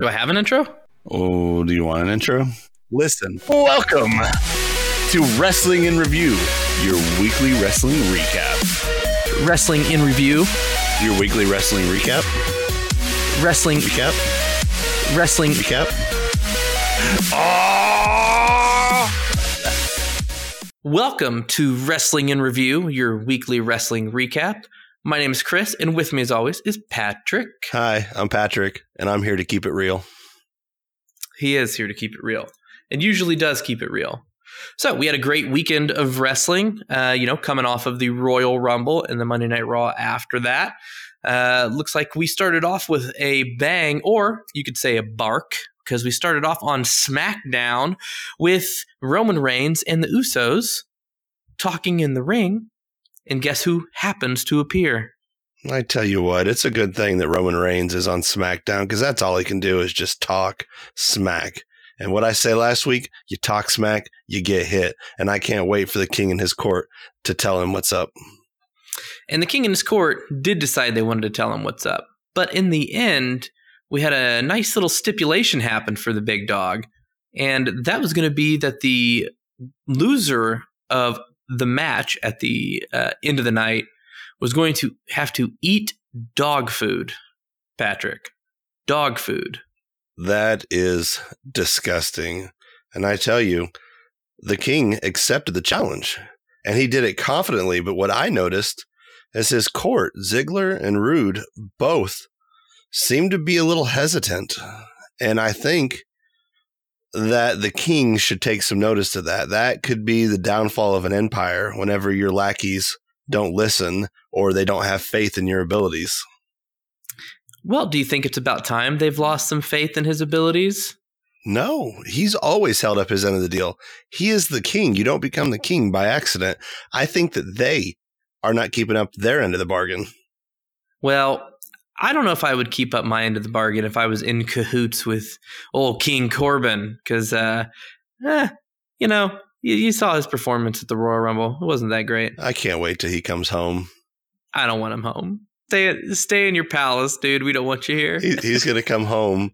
Do I have an intro? Oh, do you want an intro? Listen, welcome to Wrestling in Review, your weekly wrestling recap. Wrestling in review. Your weekly wrestling recap? Wrestling. Recap? Wrestling. Recap? Oh! Welcome to Wrestling in Review, your weekly wrestling recap. My name is Chris, and with me, as always, is Patrick. Hi, I'm Patrick, and I'm here to keep it real. He is here to keep it real, and usually does keep it real. So we had a great weekend of wrestling. Uh, you know, coming off of the Royal Rumble and the Monday Night Raw after that. Uh, looks like we started off with a bang, or you could say a bark, because we started off on SmackDown with Roman Reigns and the Usos talking in the ring. And guess who happens to appear? I tell you what, it's a good thing that Roman Reigns is on SmackDown because that's all he can do is just talk smack. And what I say last week, you talk smack, you get hit. And I can't wait for the king and his court to tell him what's up. And the king and his court did decide they wanted to tell him what's up. But in the end, we had a nice little stipulation happen for the big dog. And that was going to be that the loser of the match at the uh, end of the night was going to have to eat dog food, Patrick. Dog food. That is disgusting. And I tell you, the king accepted the challenge and he did it confidently. But what I noticed is his court, Ziggler and Roode, both seemed to be a little hesitant. And I think that the king should take some notice to that. That could be the downfall of an empire whenever your lackeys don't listen or they don't have faith in your abilities. Well, do you think it's about time they've lost some faith in his abilities? No, he's always held up his end of the deal. He is the king. You don't become the king by accident. I think that they are not keeping up their end of the bargain. Well, I don't know if I would keep up my end of the bargain if I was in cahoots with old King Corbin, because, uh, eh, you know, you, you, saw his performance at the Royal Rumble. It wasn't that great. I can't wait till he comes home. I don't want him home. Stay, stay in your palace, dude. We don't want you here. he, he's going to come home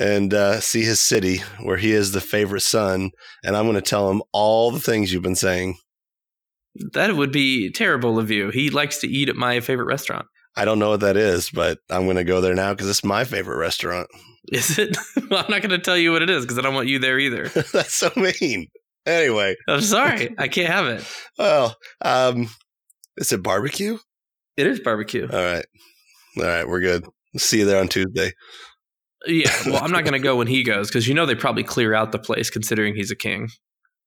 and uh, see his city where he is the favorite son, and I'm going to tell him all the things you've been saying. That would be terrible of you. He likes to eat at my favorite restaurant. I don't know what that is, but I'm going to go there now because it's my favorite restaurant. Is it? well, I'm not going to tell you what it is because I don't want you there either. That's so mean. Anyway, I'm sorry. I can't have it. Well, um, is it barbecue? It is barbecue. All right. All right. We're good. See you there on Tuesday. Yeah. Well, I'm not going to go when he goes because you know they probably clear out the place considering he's a king.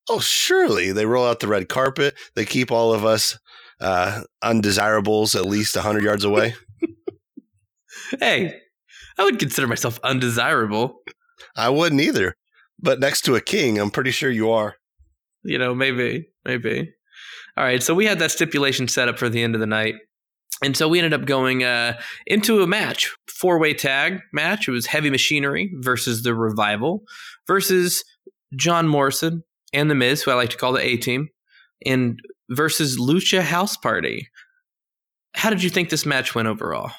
Oh, surely they roll out the red carpet. They keep all of us uh, undesirables at least 100 yards away? hey, I would consider myself undesirable. I wouldn't either. But next to a king, I'm pretty sure you are. You know, maybe, maybe. All right, so we had that stipulation set up for the end of the night. And so we ended up going uh, into a match, four way tag match. It was Heavy Machinery versus the Revival versus John Morrison and The Miz, who I like to call the A team, and versus Lucha House Party. How did you think this match went overall?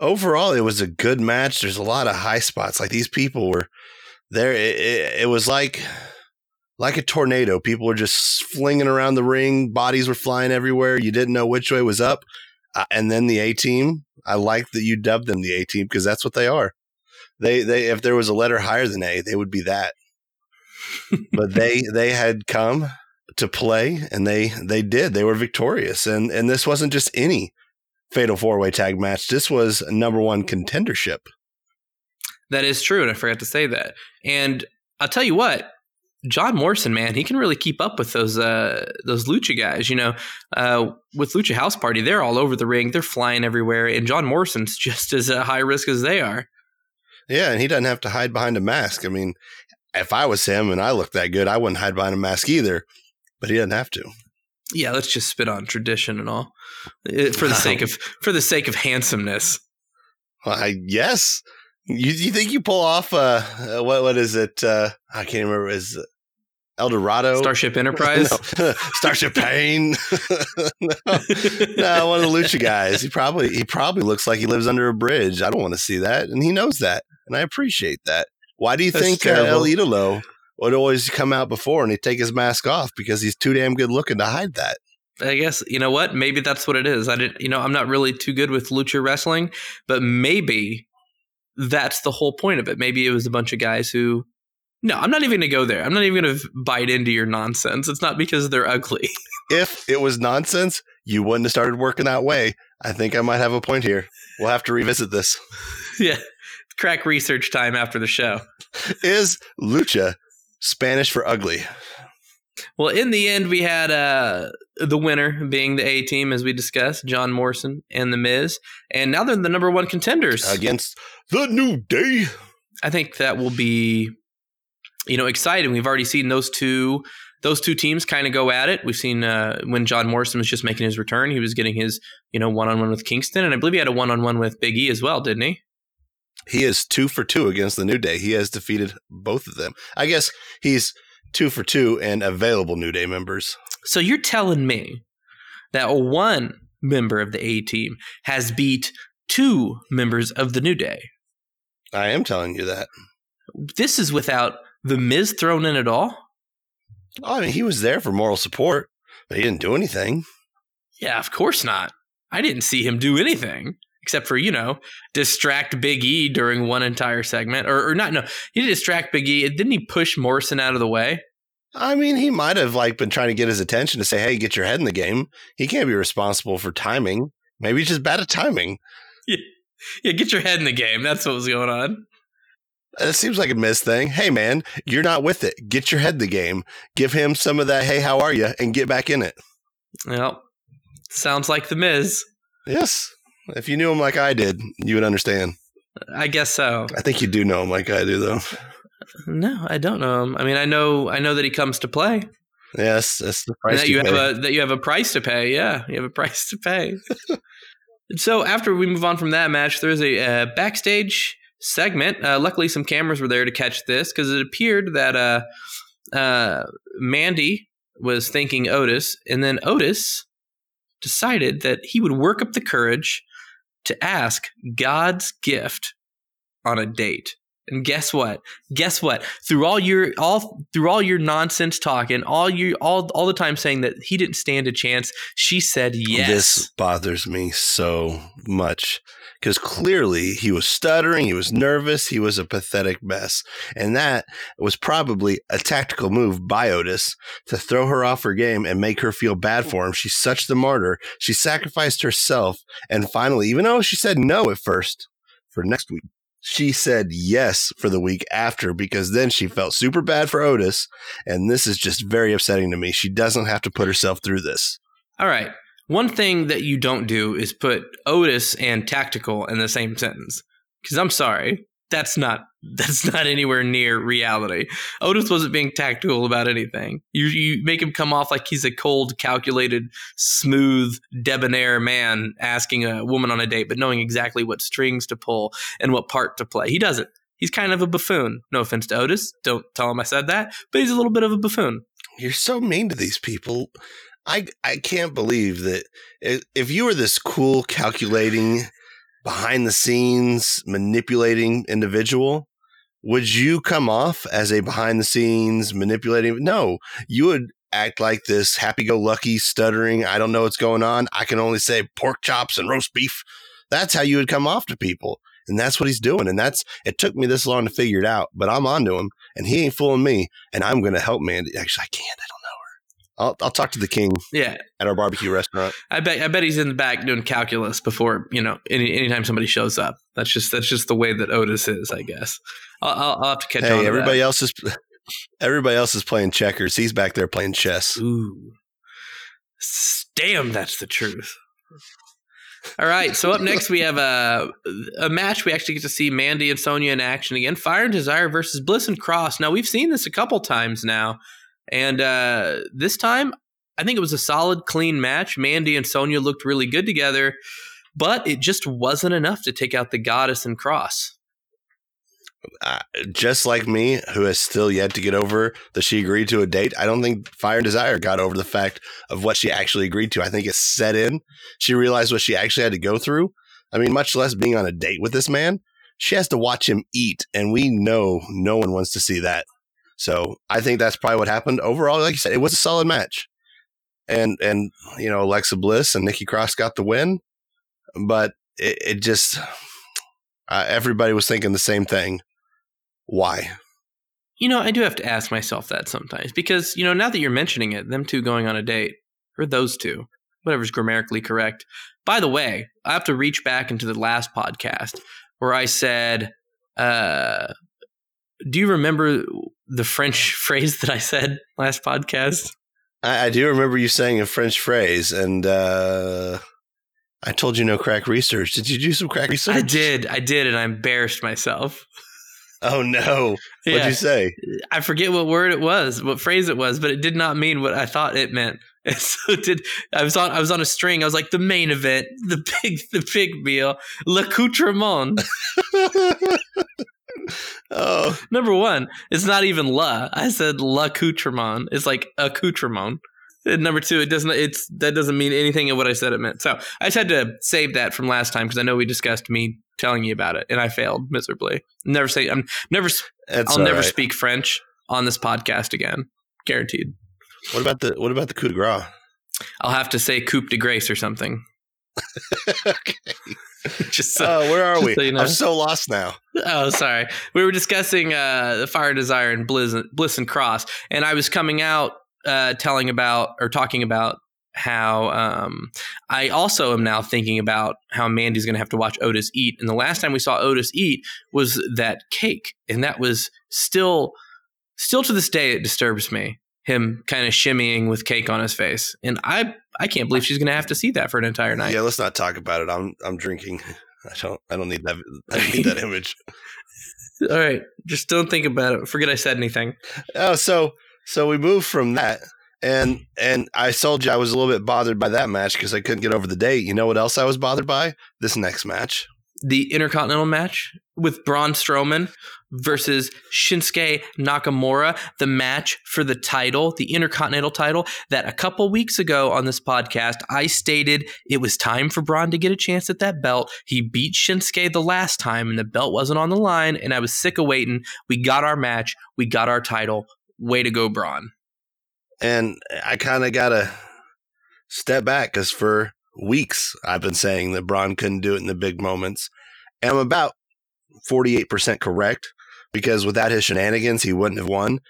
Overall, it was a good match. There's a lot of high spots. Like these people were there. It, it, it was like like a tornado. People were just flinging around the ring. Bodies were flying everywhere. You didn't know which way was up. Uh, and then the A team. I like that you dubbed them the A team because that's what they are. They they if there was a letter higher than A, they would be that. but they they had come to play, and they they did. They were victorious, and and this wasn't just any fatal four way tag match. This was number one contendership. That is true, and I forgot to say that. And I'll tell you what, John Morrison, man, he can really keep up with those uh, those lucha guys. You know, uh, with Lucha House Party, they're all over the ring, they're flying everywhere, and John Morrison's just as uh, high risk as they are. Yeah, and he doesn't have to hide behind a mask. I mean, if I was him and I looked that good, I wouldn't hide behind a mask either but he doesn't have to. Yeah, let's just spit on tradition and all for the sake of for the sake of handsomeness. I yes. You you think you pull off uh, uh what what is it? Uh, I can't remember. Is El Dorado. Starship Enterprise. No. Starship Pain. no. no, one of the Lucha guys. He probably he probably looks like he lives under a bridge. I don't want to see that, and he knows that, and I appreciate that. Why do you That's think uh. El Idolo would always come out before and he'd take his mask off because he's too damn good looking to hide that? I guess you know what? Maybe that's what it is. I didn't. You know, I'm not really too good with lucha wrestling, but maybe that's the whole point of it. Maybe it was a bunch of guys who. No, I'm not even going to go there. I'm not even going to bite into your nonsense. It's not because they're ugly. If it was nonsense, you wouldn't have started working that way. I think I might have a point here. We'll have to revisit this. yeah, crack research time after the show. Is lucha Spanish for ugly? Well, in the end, we had uh, the winner being the A team, as we discussed, John Morrison and The Miz, and now they're the number one contenders. Against the New Day. I think that will be, you know, exciting. We've already seen those two those two teams kind of go at it. We've seen uh, when John Morrison was just making his return, he was getting his you know one on one with Kingston, and I believe he had a one on one with Big E as well, didn't he? He is two for two against the New Day. He has defeated both of them. I guess he's two for two and available New Day members. So you're telling me that one member of the A team has beat two members of the New Day. I am telling you that. This is without the Miz thrown in at all. Oh, I mean, he was there for moral support, but he didn't do anything. Yeah, of course not. I didn't see him do anything except for you know distract Big E during one entire segment, or, or not. No, he did distract Big E. Didn't he push Morrison out of the way? I mean, he might have like been trying to get his attention to say, "Hey, get your head in the game." He can't be responsible for timing. Maybe he's just bad at timing. Yeah, yeah get your head in the game. That's what was going on. It seems like a Miz thing. Hey, man, you're not with it. Get your head in the game. Give him some of that. Hey, how are you? And get back in it. Well, sounds like the Miz. Yes. If you knew him like I did, you would understand. I guess so. I think you do know him like I do, though. No, I don't know him. I mean, I know, I know that he comes to play. Yes, that's the And price. that you pay. have a that you have a price to pay. Yeah, you have a price to pay. so after we move on from that match, there's a uh, backstage segment. Uh, luckily, some cameras were there to catch this because it appeared that uh, uh, Mandy was thanking Otis, and then Otis decided that he would work up the courage to ask God's gift on a date. And guess what? Guess what? Through all your all through all your nonsense talking, all you all all the time saying that he didn't stand a chance, she said yes. This bothers me so much because clearly he was stuttering, he was nervous, he was a pathetic mess. And that was probably a tactical move by Otis to throw her off her game and make her feel bad for him. She's such the martyr. She sacrificed herself. And finally, even though she said no at first for next week, she said yes for the week after because then she felt super bad for Otis. And this is just very upsetting to me. She doesn't have to put herself through this. All right. One thing that you don't do is put Otis and tactical in the same sentence. Because I'm sorry, that's not that's not anywhere near reality. Otis wasn't being tactical about anything. You you make him come off like he's a cold, calculated, smooth, debonair man asking a woman on a date, but knowing exactly what strings to pull and what part to play. He doesn't. He's kind of a buffoon. No offense to Otis. Don't tell him I said that, but he's a little bit of a buffoon. You're so mean to these people. I I can't believe that if you were this cool, calculating, behind the scenes, manipulating individual, would you come off as a behind the scenes manipulating? No, you would act like this happy go lucky, stuttering. I don't know what's going on. I can only say pork chops and roast beef. That's how you would come off to people. And that's what he's doing. And that's, it took me this long to figure it out, but I'm onto him and he ain't fooling me. And I'm going to help Mandy. Actually, I can't. I don't. I'll, I'll talk to the king Yeah, at our barbecue restaurant. I bet I bet he's in the back doing calculus before you know any anytime somebody shows up. That's just that's just the way that Otis is, I guess. I'll, I'll, I'll have to catch on. Hey, everybody else is everybody else is playing checkers. He's back there playing chess. Ooh, damn, that's the truth. All right, so up next we have a a match. We actually get to see Mandy and Sonya in action again. Fire and Desire versus Bliss and Cross. Now we've seen this a couple times now, and uh, this time I think it was a solid, clean match. Mandy and Sonya looked really good together, but it just wasn't enough to take out the Goddess and Cross. uh, just like me, who has still yet to get over that she agreed to a date, I don't think Fire and Desire got over the fact of what she actually agreed to. I think it set in. She realized what she actually had to go through. I mean, much less being on a date with this man. She has to watch him eat, and we know no one wants to see that. So I think that's probably what happened. Overall, like you said, it was a solid match. And and you know, Alexa Bliss and Nikki Cross got the win, but it, it just uh, everybody was thinking the same thing. Why? You know, I do have to ask myself that sometimes because, you know, now that you're mentioning it, them two going on a date, or those two, whatever's grammatically correct. By the way, I have to reach back into the last podcast where I said, uh, do you remember the French phrase that I said last podcast? I, I do remember you saying a French phrase, and uh, I told you no crack research. Did you do some crack research? I did. I did, and I embarrassed myself. Oh no! What'd you say? I forget what word it was, what phrase it was, but it did not mean what I thought it meant. And so it did I was on I was on a string. I was like the main event, the big the big meal, l'accoutrement. oh, Number one, it's not even la. I said l'accoutrement. It's like accoutrement. And number two, it doesn't it's that doesn't mean anything of what I said it meant. So I just had to save that from last time because I know we discussed me telling you about it and I failed miserably. Never say I'm never that's I'll never right. speak French on this podcast again. Guaranteed. What about the What about the coup de grace? I'll have to say coup de grace or something. okay. Just so, Oh, where are we? so you know. I'm so lost now. Oh, sorry. We were discussing uh, the Fire Desire and Bliss, Bliss and Cross, and I was coming out uh, telling about or talking about how um, I also am now thinking about how Mandy's going to have to watch Otis eat. And the last time we saw Otis eat was that cake, and that was still, still to this day, it disturbs me. Him kind of shimmying with cake on his face, and I I can't believe she's going to have to see that for an entire night. Yeah, let's not talk about it. I'm I'm drinking. I don't I don't need that. I don't need that image. All right, just don't think about it. Forget I said anything. Oh, so so we moved from that, and and I told you I was a little bit bothered by that match because I couldn't get over the date. You know what else I was bothered by? This next match. The Intercontinental match with Braun Strowman versus Shinsuke Nakamura, the match for the title, the Intercontinental title, that a couple weeks ago on this podcast, I stated it was time for Braun to get a chance at that belt. He beat Shinsuke the last time and the belt wasn't on the line, and I was sick of waiting. We got our match, we got our title. Way to go, Braun. and I kind of got to step back because for weeks I've been saying that Braun couldn't do it in the big moments. And I'm about 48% correct because without his shenanigans, he wouldn't have won.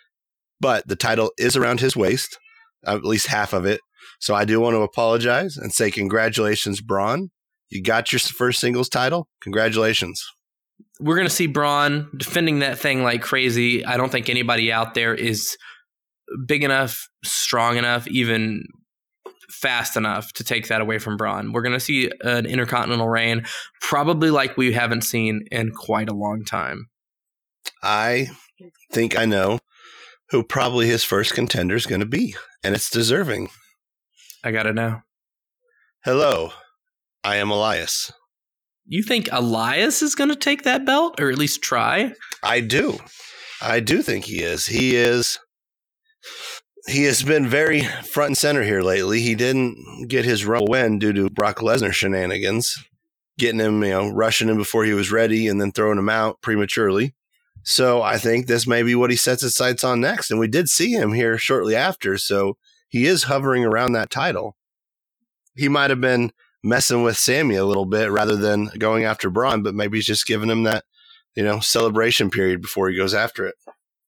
But the title is around his waist, at least half of it. So I do want to apologize and say congratulations, Braun. You got your first singles title. Congratulations. we're going to see Braun defending that thing like crazy. I don't think anybody out there is big enough, strong enough, even fast enough to take that away from Braun. We're going to see an intercontinental reign, probably like we haven't seen in quite a long time. I think I know who probably his first contender is going to be, and it's deserving. I got to know. Hello, I am Elias. You think Elias is going to take that belt, or at least try? I do. I do think he is. He is. He has been very front and center here lately. He didn't get his Rumble win due to Brock Lesnar shenanigans, getting him, you know, rushing him before he was ready and then throwing him out prematurely. So I think this may be what he sets his sights on next. And we did see him here shortly after. So he is hovering around that title. He might have been messing with Sami a little bit rather than going after Braun, but maybe he's just giving him that, you know, celebration period before he goes after it.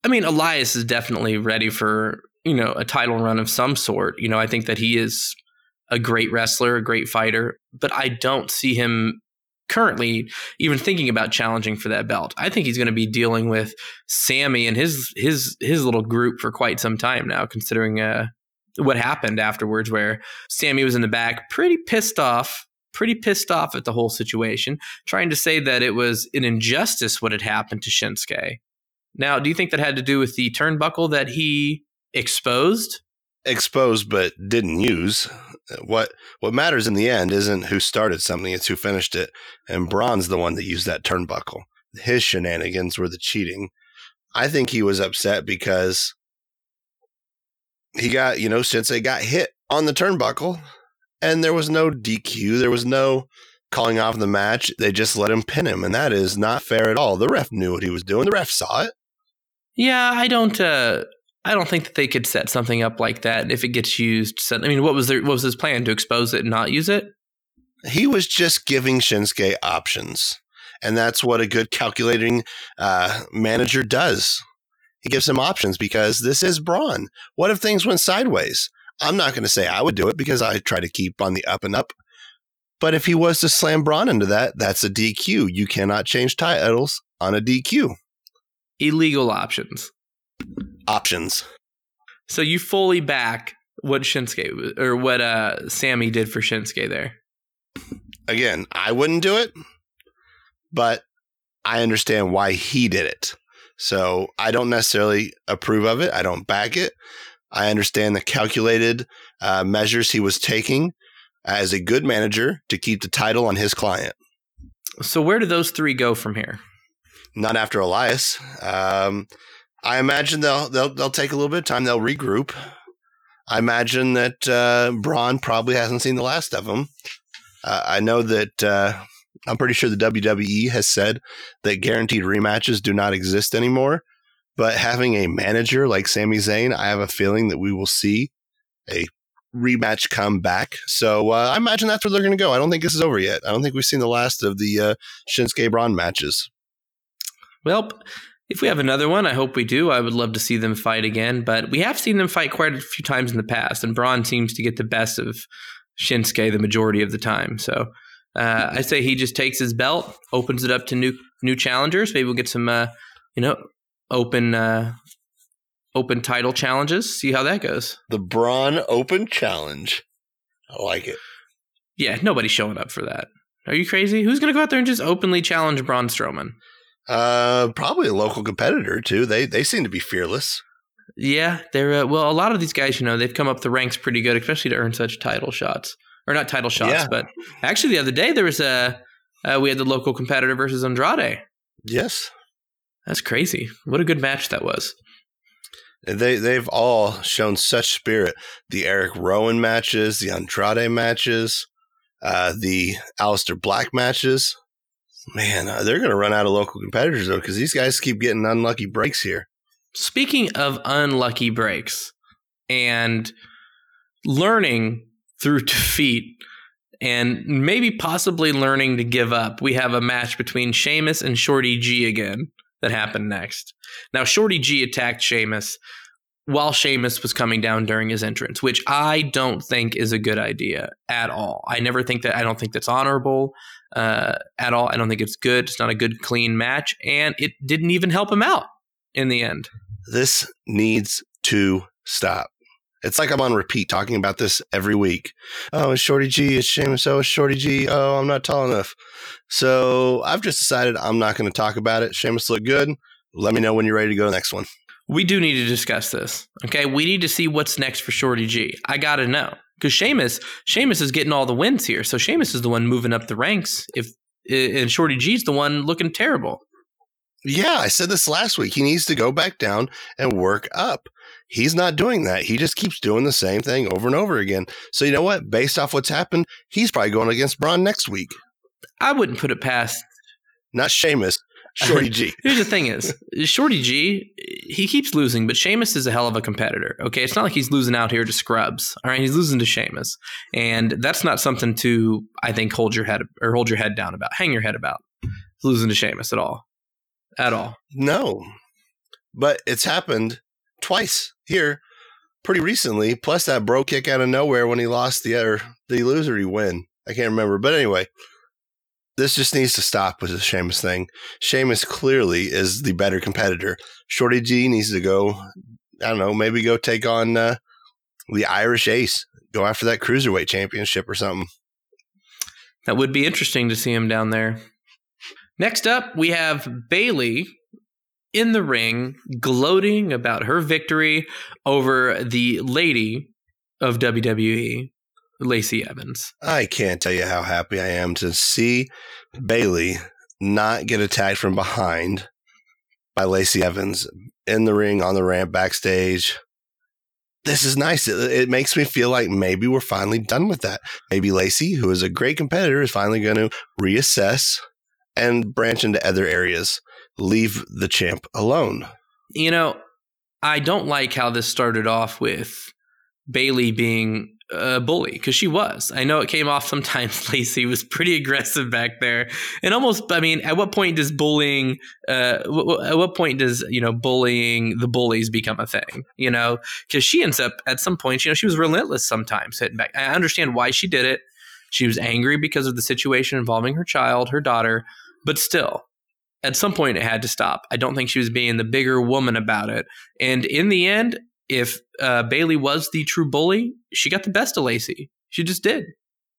I mean, Elias is definitely ready for you know a title run of some sort. You know, I think that he is a great wrestler, a great fighter, but I don't see him currently even thinking about challenging for that belt. I think he's going to be dealing with Sami and his his his little group for quite some time now, considering uh, what happened afterwards, where Sami was in the back, pretty pissed off. Pretty pissed off at the whole situation, trying to say that it was an injustice what had happened to Shinsuke. Now, do you think that had to do with the turnbuckle that he exposed? Exposed but didn't use. What what matters in the end isn't who started something, it's who finished it. And Braun's the one that used that turnbuckle. his shenanigans were the cheating. I think he was upset because he got, you know, Shinsuke got hit on the turnbuckle and there was no DQ. There was no calling off the match. They just let him pin him. And that is not fair at all. The ref knew what he was doing. The ref saw it. Yeah, I don't. Uh, I don't think that they could set something up like that if it gets used. I mean, what was their what was his plan to expose it and not use it? He was just giving Shinsuke options, and that's what a good calculating uh, manager does. He gives him options because this is Braun. What if things went sideways? I'm not going to say I would do it because I try to keep on the up and up. But if he was to slam Braun into that, that's a DQ. You cannot change titles on a DQ. Illegal options. Options. So you fully back what Shinsuke or what uh Sami did for Shinsuke there. Again, I wouldn't do it, but I understand why he did it. So I don't necessarily approve of it. I don't back it. I understand the calculated uh, measures he was taking as a good manager to keep the title on his client. So where do those three go from here? Not after Elias. Um, I imagine they'll they'll they'll take a little bit of time. They'll regroup. I imagine that uh, Braun probably hasn't seen the last of them. Uh, I know that uh, I'm pretty sure the WWE has said that guaranteed rematches do not exist anymore. But having a manager like Sami Zayn, I have a feeling that we will see a rematch come back. So uh, I imagine that's where they're going to go. I don't think this is over yet. I don't think we've seen the last of the uh, Shinsuke Braun matches. Well, if we have another one, I hope we do. I would love to see them fight again, but we have seen them fight quite a few times in the past, and Braun seems to get the best of Shinsuke the majority of the time. So uh, I say he just takes his belt, opens it up to new new challengers. Maybe we'll get some, uh, you know, open uh, open title challenges. See how that goes. The Braun Open Challenge. I like it. Yeah, nobody's showing up for that. Are you crazy? Who's going to go out there and just openly challenge Braun Strowman? Uh, probably a local competitor too. They they seem to be fearless. Yeah, they're uh, well. A lot of these guys, you know, they've come up the ranks pretty good, especially to earn such title shots or not title shots, yeah. but actually the other day there was a uh, we had the local competitor versus Andrade. Yes, that's crazy. What a good match that was. They they've all shown such spirit. The Eric Rowan matches, the Andrade matches, uh, the Aleister Black matches. Man, uh, they're going to run out of local competitors though, because these guys keep getting unlucky breaks here. Speaking of unlucky breaks and learning through defeat and maybe possibly learning to give up, we have a match between Sheamus and Shorty G again that happened next. Now, Shorty G attacked Sheamus while Sheamus was coming down during his entrance, which I don't think is a good idea at all. I never think that, I don't think that's honorable uh, at all. I don't think it's good. It's not a good, clean match. And it didn't even help him out in the end. This needs to stop. It's like I'm on repeat talking about this every week. Oh, it's Shorty G. It's Sheamus. Oh, it's Shorty G. Oh, I'm not tall enough. So I've just decided I'm not going to talk about it. Sheamus looked good. Let me know when you're ready to go to the next one. We do need to discuss this. Okay. We need to see what's next for Shorty G. I got to know because Sheamus, Sheamus is getting all the wins here. So Sheamus is the one moving up the ranks. If and Shorty G's the one looking terrible. Yeah, I said this last week. He needs to go back down and work up. He's not doing that. He just keeps doing the same thing over and over again. So you know what? Based off what's happened, he's probably going against Braun next week. I wouldn't put it past not Sheamus, Shorty G. Here's the thing: is Shorty G, he keeps losing, but Sheamus is a hell of a competitor. Okay, it's not like he's losing out here to scrubs. All right, he's losing to Sheamus, and that's not something to I think hold your head or hold your head down about, hang your head about losing to Sheamus at all, at all. No, but it's happened twice here pretty recently. Plus that bro kick out of nowhere when he lost the other, the loser he win? I can't remember. But anyway, this just needs to stop with the Sheamus thing. Sheamus clearly is the better competitor. Shorty G needs to go, I don't know, maybe go take on uh, the Irish Ace, go after that cruiserweight championship or something. That would be interesting to see him down there. Next up, we have Bayley in the ring, gloating about her victory over the lady of WWE, Lacey Evans. I can't tell you how happy I am to see Bayley not get attacked from behind by Lacey Evans in the ring, on the ramp, backstage. This is nice. It, it makes me feel like maybe we're finally done with that. Maybe Lacey, who is a great competitor, is finally going to reassess and branch into other areas. Leave the champ alone. You know, I don't like how this started off with Bayley being a bully because she was. I know it came off sometimes. Lacey was pretty aggressive back there, and almost. I mean, at what point does bullying? Uh, w- at what point does you know bullying the bullies become a thing? You know, because she ends up at some point. You know, she was relentless sometimes hitting back. I understand why she did it. She was angry because of the situation involving her child, her daughter, but still. At some point, it had to stop. I don't think she was being the bigger woman about it. And in the end, if uh, Bayley was the true bully, she got the best of Lacey. She just did.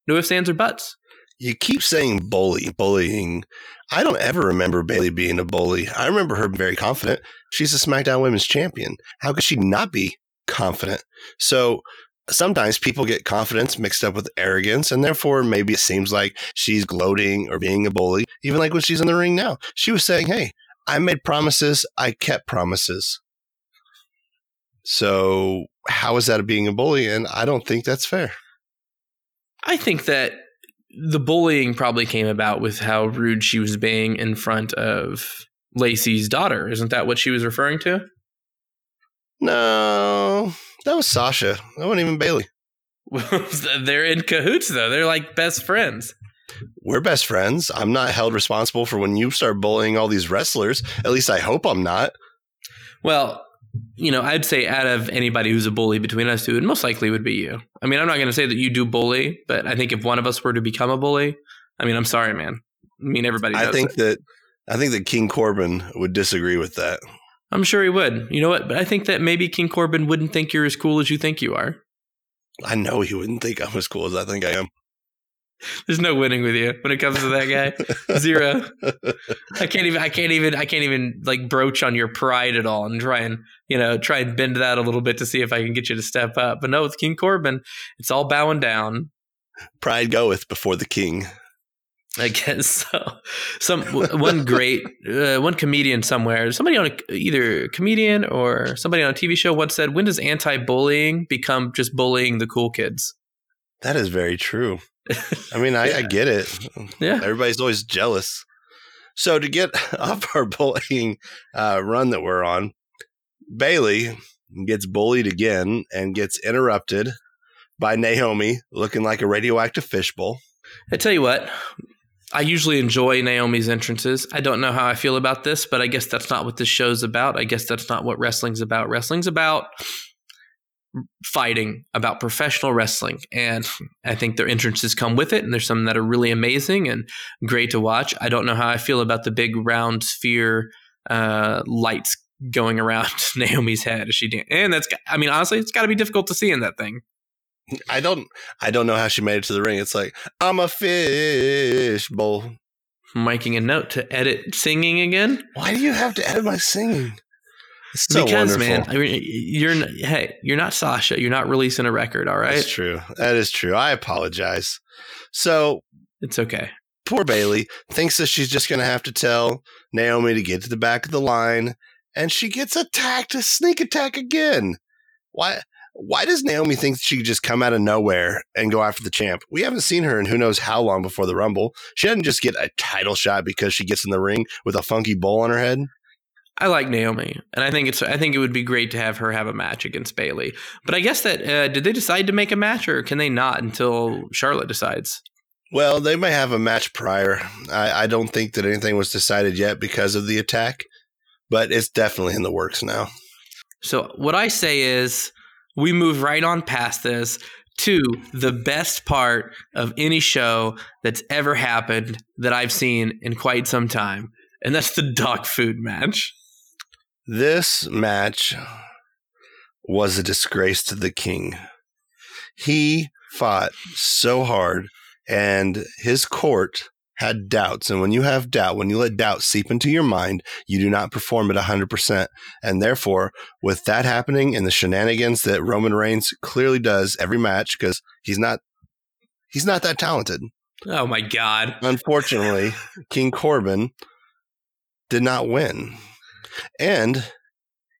No ifs, ands, or buts. You keep saying bully, bullying. I don't ever remember Bayley being a bully. I remember her very confident. She's a SmackDown Women's Champion. How could she not be confident? So sometimes people get confidence mixed up with arrogance, and therefore maybe it seems like she's gloating or being a bully. Even like when she's in the ring now, she was saying, "Hey, I made promises. I kept promises." So how is that being a bully? And I don't think that's fair. I think that the bullying probably came about with how rude she was being in front of Lacey's daughter. Isn't that what she was referring to? No, that was Sasha. That wasn't even Bayley. They're in cahoots though. They're like best friends. We're best friends. I'm not held responsible for when you start bullying all these wrestlers. At least I hope I'm not. Well, you know, I'd say out of anybody who's a bully between us two, it most likely would be you. I mean, I'm not going to say that you do bully, but I think if one of us were to become a bully, I mean, I'm sorry, man. I mean, everybody. I think it. that I think that King Corbin would disagree with that. I'm sure he would. You know what? But I think that maybe King Corbin wouldn't think you're as cool as you think you are. I know he wouldn't think I'm as cool as I think I am. There's no winning with you when it comes to that guy. Zero. I can't even. I can't even. I can't even like broach on your pride at all and try and you know try and bend that a little bit to see if I can get you to step up. But no, with King Corbin, it's all bowing down. Pride goeth before the king. I guess so. Some one great uh, one comedian somewhere, somebody on a, either a comedian or somebody on a TV show once said, "When does anti-bullying become just bullying the cool kids?" That is very true. I mean, I, yeah. I get it. Yeah. Everybody's always jealous. So to get off our bullying uh, run that we're on, Bayley gets bullied again and gets interrupted by Naomi looking like a radioactive fishbowl. I tell you what, I usually enjoy Naomi's entrances. I don't know how I feel about this, but I guess that's not what this show's about. I guess that's not what wrestling's about. Wrestling's about fighting about professional wrestling. And I think their entrances come with it. And there's some that are really amazing and great to watch. I don't know how I feel about the big round sphere uh, lights going around Naomi's head as she did. And that's, I mean, honestly, it's got to be difficult to see in that thing. I don't, I don't know how she made it to the ring. It's like, I'm a fish bowl. Making a note to edit singing again. Why do you have to edit my singing? So because wonderful. man, I mean, you're hey, you're not Sasha. You're not releasing a record. All right, that's true. That is true. I apologize. So it's okay. Poor Bayley thinks that she's just going to have to tell Naomi to get to the back of the line, and she gets attacked, a sneak attack again. Why? Why does Naomi think she could just come out of nowhere and go after the champ? We haven't seen her in who knows how long before the Rumble. She doesn't just get a title shot because she gets in the ring with a funky bowl on her head. I like Naomi, and I think it's I think it would be great to have her have a match against Bayley. But I guess that uh, did they decide to make a match, or can they not until Charlotte decides? Well, they may have a match prior. I, I don't think that anything was decided yet because of the attack, but it's definitely in the works now. So what I say is we move right on past this to the best part of any show that's ever happened that I've seen in quite some time, and that's the dog food match. This match was a disgrace to the king. He fought so hard, and his court had doubts. And when you have doubt, when you let doubt seep into your mind, you do not perform at 100%. And therefore, with that happening and the shenanigans that Roman Reigns clearly does every match, because he's not. He's not that talented. Oh my god. Unfortunately, King Corbin did not win. And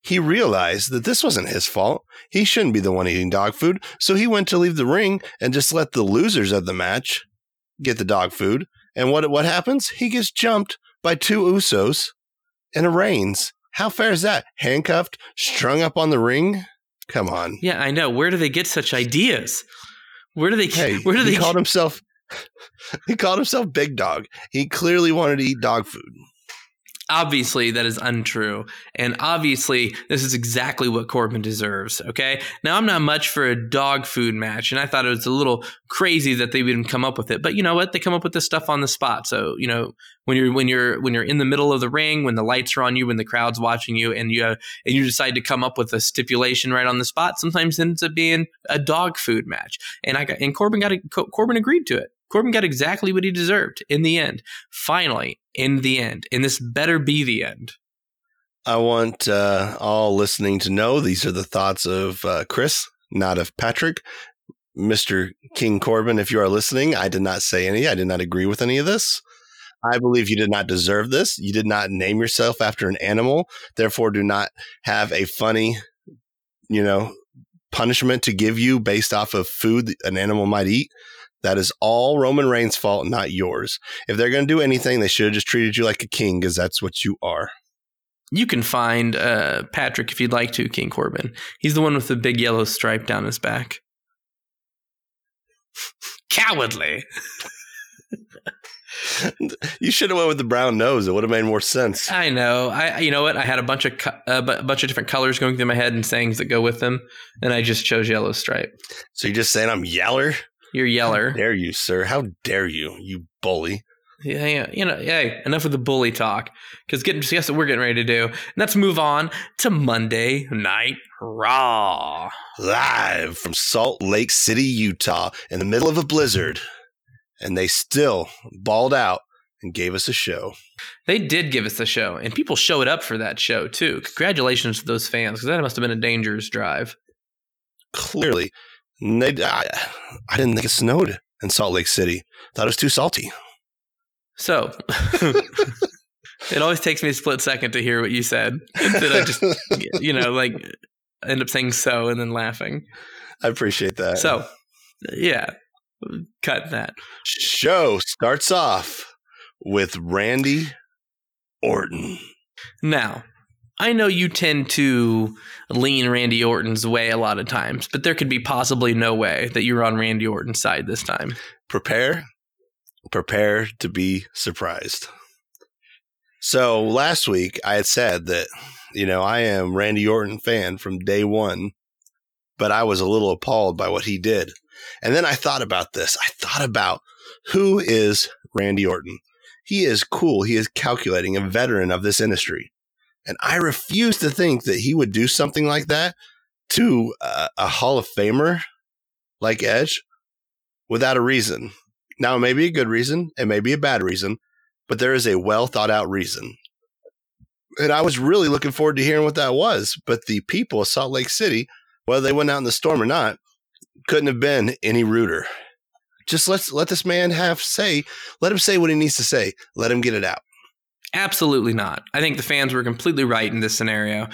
he realized that this wasn't his fault. He shouldn't be the one eating dog food. So he went to leave the ring and just let the losers of the match get the dog food. And what what happens? He gets jumped by two Usos and a Reigns. How fair is that? Handcuffed, strung up on the ring? Come on. Yeah, I know. Where do they get such ideas? Where do they Hey, where do he they called himself he called himself Big Dog. He clearly wanted to eat dog food. Obviously that is untrue. And obviously this is exactly what corbin deserves okay? Now i'm not much for a dog food match and i thought it was a little crazy that they even come up with it. But you know what? They come up with this stuff on the spot. So you know when you're when you're when you're in the middle of the ring when the lights are on you when the crowd's watching you and you and you decide to come up with a stipulation right on the spot sometimes it ends up being a dog food match. And i got and corbin got a, corbin agreed to it Corbin got exactly what he deserved in the end. Finally, in the end. And this better be the end. I want uh, all listening to know these are the thoughts of uh, Chris, not of Patrick. Mr. King Corbin, if you are listening, I did not say any. I did not agree with any of this. I believe you did not deserve this. You did not name yourself after an animal. Therefore, do not have a funny, you know, punishment to give you based off of food an animal might eat. That is all Roman Reigns' fault, not yours. If they're going to do anything, they should have just treated you like a king because that's what you are. You can find uh, Patrick if you'd like to, King Corbin. He's the one with the big yellow stripe down his back. Cowardly. you should have went with the brown nose. It would have made more sense. I know. I you know what? I had a bunch of co- uh, a bunch of different colors going through my head and sayings that go with them, and I just chose yellow stripe. So you're just saying I'm yeller? You're yeller. How dare you, sir? How dare you, you bully? Yeah, yeah, you know, hey, enough of the bully talk. Because getting guess what we're getting ready to do. And Let's move on to Monday Night Raw. Live from Salt Lake City, Utah, in the middle of a blizzard. And they still balled out and gave us a show. They did give us a show, and people showed up for that show too. Congratulations to those fans, because that must have been a dangerous drive. Clearly, they, I, I didn't think it snowed in Salt Lake City. Thought it was too salty. So it always takes me a split second to hear what you said. That I just, you know, like end up saying so and then laughing. I appreciate that. So, yeah, cut that. Show starts off with Randy Orton. Now, I know you tend to lean Randy Orton's way a lot of times, but there could be possibly no way that you're on Randy Orton's side this time. Prepare, prepare to be surprised. So last week I had said that, you know, I am Randy Orton fan from day one, but I was a little appalled by what he did. And then I thought about this. I thought about who is Randy Orton? He is cool. He is calculating, a veteran of this industry. And I refuse to think that he would do something like that to a, a Hall of Famer like Edge without a reason. Now, it may be a good reason, it may be a bad reason, but there is a well thought out reason. And I was really looking forward to hearing what that was. But the people of Salt Lake City, whether they went out in the storm or not, couldn't have been any ruder. Just let's let this man have say. Let him say what he needs to say. Let him get it out. Absolutely not. I think the fans were completely right in this scenario.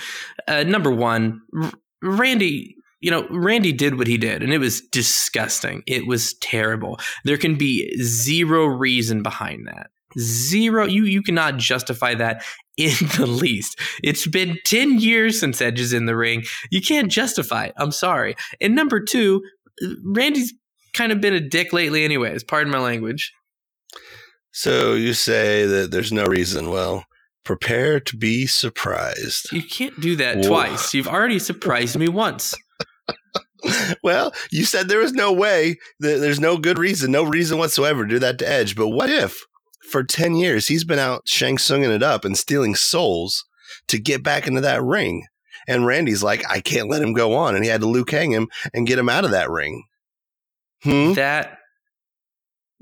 Uh, number one, R- Randy, you know, Randy did what he did, and it was disgusting. It was terrible. There can be zero reason behind that. Zero. You you cannot justify that in the least. It's been 10 years since Edge is in the ring. You can't justify it. I'm sorry. And number two, Randy's kind of been a dick lately, anyways. Pardon my language. So you say that there's no reason. Well, prepare to be surprised. You can't do that Whoa. twice. You've already surprised me once. well, you said there was no way, that there's no good reason, no reason whatsoever to do that to Edge. But what if for 10 years he's been out Shang Tsunging it up and stealing souls to get back into that ring? And Randy's like, I can't let him go on. And he had to Liu Kang him and get him out of that ring. Hmm? That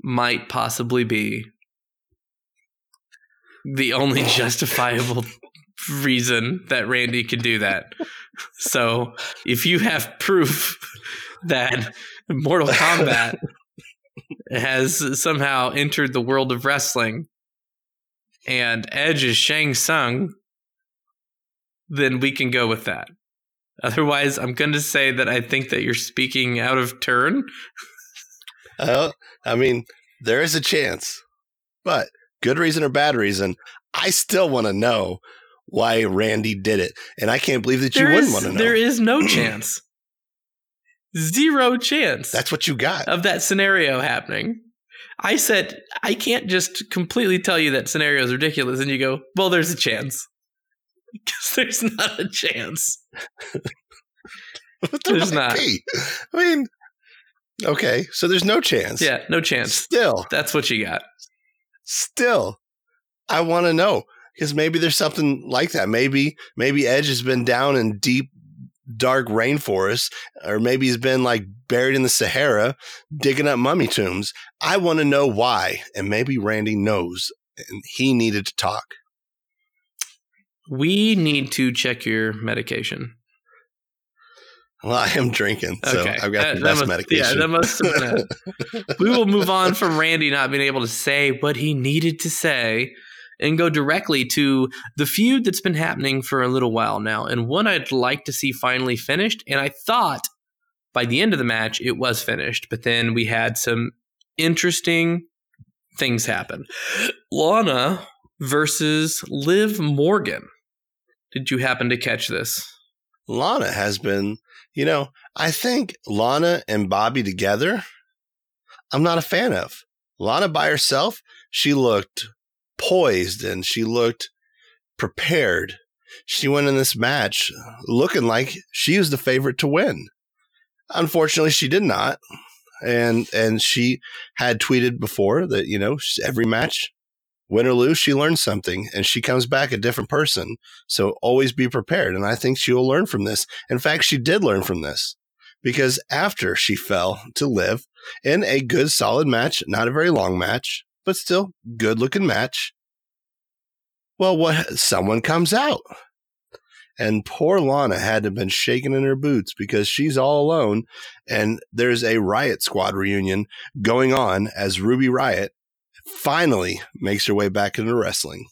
might possibly be the only justifiable reason that Randy could do that. So if you have proof that Mortal Kombat has somehow entered the world of wrestling and Edge is Shang Tsung, then we can go with that. Otherwise, I'm going to say that I think that you're speaking out of turn. I mean, there is a chance, but good reason or bad reason, I still want to know why Randy did it, and I can't believe that you There wouldn't is- want to know. There is no chance. Zero chance That's what you got. of that scenario happening. I said, I can't just completely tell you that scenario is ridiculous. And you go, well, there's a chance. Because there's not a chance. There there's not. be. I mean, okay, so there's no chance. Yeah, no chance. Still, That's what you got. Still, I want to know because maybe there's something like that. Maybe, maybe Edge has been down in deep, dark rainforest, or maybe he's been like buried in the Sahara, digging up mummy tombs. I want to know why, and maybe Randy knows, and he needed to talk. We need to check your medication. Well, I am drinking, so Okay. I've got That- the best must- medication. Yeah, that must have been it. we will move on from Randy not being able to say what he needed to say and go directly to the feud that's been happening for a little while now and one I'd like to see finally finished. And I thought by the end of the match it was finished, but then we had some interesting things happen. Lana versus Liv Morgan. Did you happen to catch this? Lana has been, you know, I think Lana and Bobby together, I'm not a fan of. Lana by herself, she looked poised and she looked prepared. She went in this match looking like she was the favorite to win. Unfortunately, she did not. And and she had tweeted before that, you know, every match, win or lose, she learns something and she comes back a different person. So always be prepared. And I think she will learn from this. In fact, she did learn from this because after she fell to Liv in a good, solid match, not a very long match, but still good looking match. Well, what someone comes out. And poor Lana had to have been shaking in her boots because she's all alone. And there's a Riot Squad reunion going on as Ruby Riot finally makes her way back into wrestling.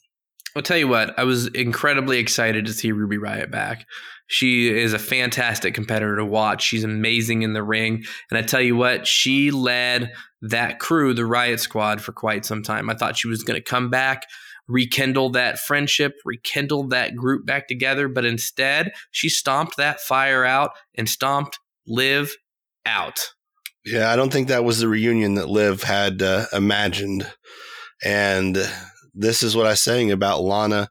I'll tell you what, I was incredibly excited to see Ruby Riot back. She is a fantastic competitor to watch. She's amazing in the ring. And I tell you what, she led that crew, the Riot Squad, for quite some time. I thought she was going to come back, rekindle that friendship, rekindle that group back together. But instead, she stomped that fire out and stomped Liv out. Yeah, I don't think that was the reunion that Liv had uh, imagined. And this is what I was saying about Lana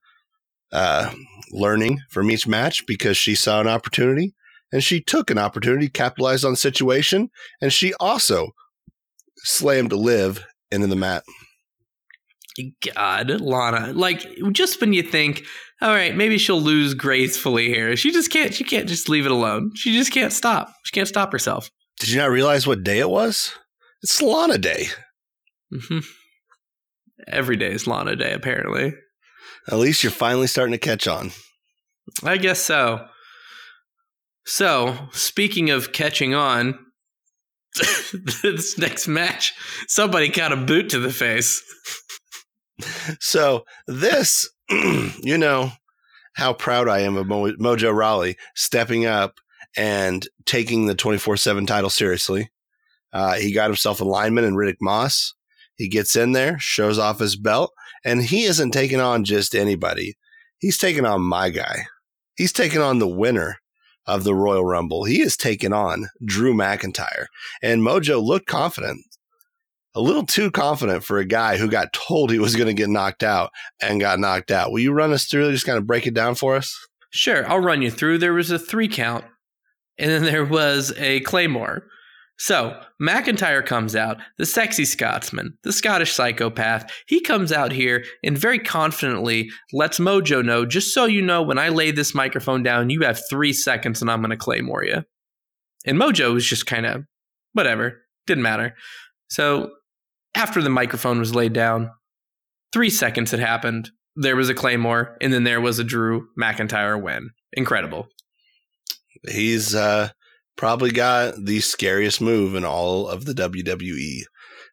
uh, learning from each match because she saw an opportunity and she took an opportunity, capitalized on the situation, and she also slammed Liv into the mat. God, Lana. Like just when you think, all right, maybe she'll lose gracefully here. She just can't she can't just leave it alone. She just can't stop. She can't stop herself. Did you not realize what day it was? It's Lana Day. hmm Every day is Lana Day, apparently. At least you're finally starting to catch on. I guess so. So, speaking of catching on, this next match, somebody got a boot to the face. So this, you know, how proud I am of Mo- Mojo Rawley stepping up and taking the 24 7 title seriously. Uh, he got himself a lineman in Riddick Moss. He gets in there, shows off his belt, and he isn't taking on just anybody. He's taking on my guy. He's taking on the winner of the Royal Rumble. He is taking on Drew McIntyre. And Mojo looked confident a little too confident for a guy who got told he was going to get knocked out and got knocked out. Will you run us through, just kind of break it down for us? Sure, I'll run you through. There was a three count, and then there was a claymore. So McIntyre comes out, the sexy Scotsman, the Scottish psychopath. He comes out here and very confidently lets Mojo know, just so you know, when I lay this microphone down, you have three seconds and I'm going to claymore you. And Mojo was just kind of, whatever, didn't matter. So after the microphone was laid down, three seconds had happened. There was a claymore, and then there was a Drew McIntyre win. Incredible. He's uh, probably got the scariest move in all of the WWE.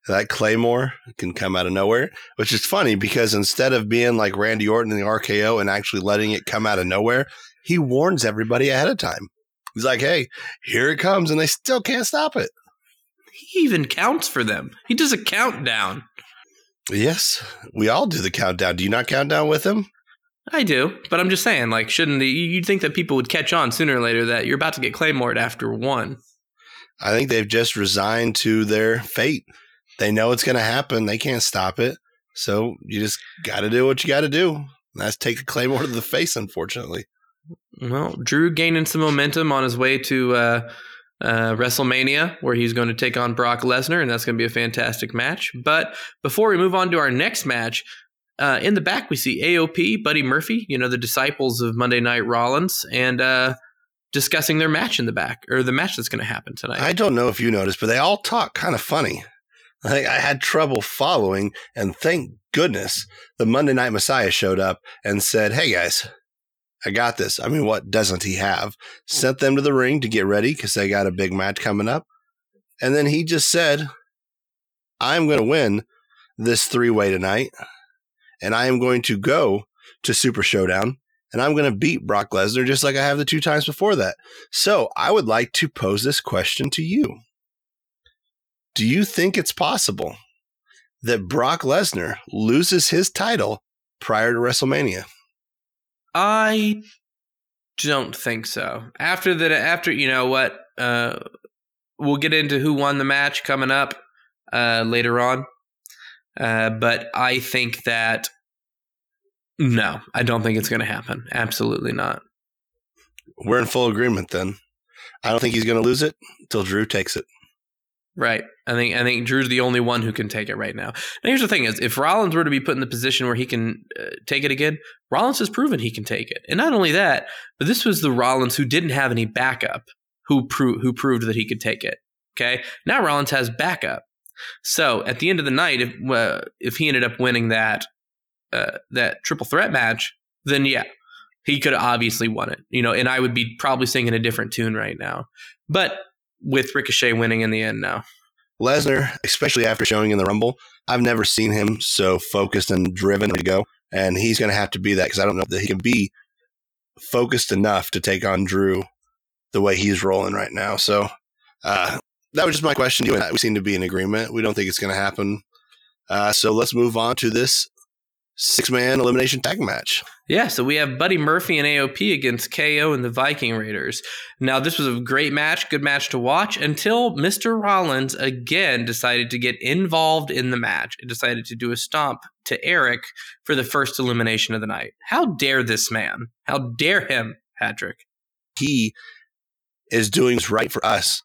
that Claymore can come out of nowhere, which is funny because instead of being like Randy Orton in the RKO and actually letting it come out of nowhere, he warns everybody ahead of time. He's like, hey, here it comes, and they still can't stop it. He even counts for them. He does a countdown. Yes, we all do the countdown. Do you not count down with him? I do, but I'm just saying, like, shouldn't the, you'd think that people would catch on sooner or later that you're about to get Claymored after one. I think they've just resigned to their fate. They know it's going to happen. They can't stop it. So you just got to do what you got to do. That's take a Claymore to the face, unfortunately. Well, Drew gaining some momentum on his way to uh, uh, WrestleMania, where he's going to take on Brock Lesnar, and that's going to be a fantastic match. But before we move on to our next match, uh, in the back we see AOP, Buddy Murphy, you know the disciples of Monday Night Rollins, and uh, discussing their match in the back or the match that's going to happen tonight. I don't know if you noticed, but they all talk kind of funny. Like I had trouble following, and thank goodness the Monday Night Messiah showed up and said, "Hey guys, I got this." I mean, what doesn't he have? Sent them to the ring to get ready because they got a big match coming up, and then he just said, "I'm going to win this three way tonight, and I am going to go to Super Showdown." And I'm going to beat Brock Lesnar just like I have the two times before that. So I would like to pose this question to you. Do you think it's possible that Brock Lesnar loses his title prior to WrestleMania? I don't think so. After that, after you know what, uh, we'll get into who won the match coming up uh, later on. Uh, but I think that no, I don't think it's going to happen. Absolutely not. We're in full agreement then. I don't think he's going to lose it until Drew takes it. Right. I think I think Drew's the only one who can take it right now. Now here's the thing: is if Rollins were to be put in the position where he can uh, take it again, Rollins has proven he can take it, and not only that, but this was the Rollins who didn't have any backup who proved who proved that he could take it. Okay, now Rollins has backup. So at the end of the night, if uh, if he ended up winning that uh, that triple threat match, then yeah, he could obviously won it. You know, and I would be probably singing a different tune right now. But with Ricochet winning in the end now. Lesnar, especially after showing in the Rumble, I've never seen him so focused and driven to go. And he's going to have to be that because I don't know that he can be focused enough to take on Drew the way he's rolling right now. So uh, that was just my question to you. We seem to be in agreement. We don't think it's going to happen. Uh, so let's move on to this six man elimination tag match. Yeah, so we have Buddy Murphy and AOP against KO and the Viking Raiders. Now, this was a great match, good match to watch until Mr. Rollins again decided to get involved in the match and decided to do a stomp to Erik for the first elimination of the night. How dare this man? How dare him, Patrick? He is doing right for us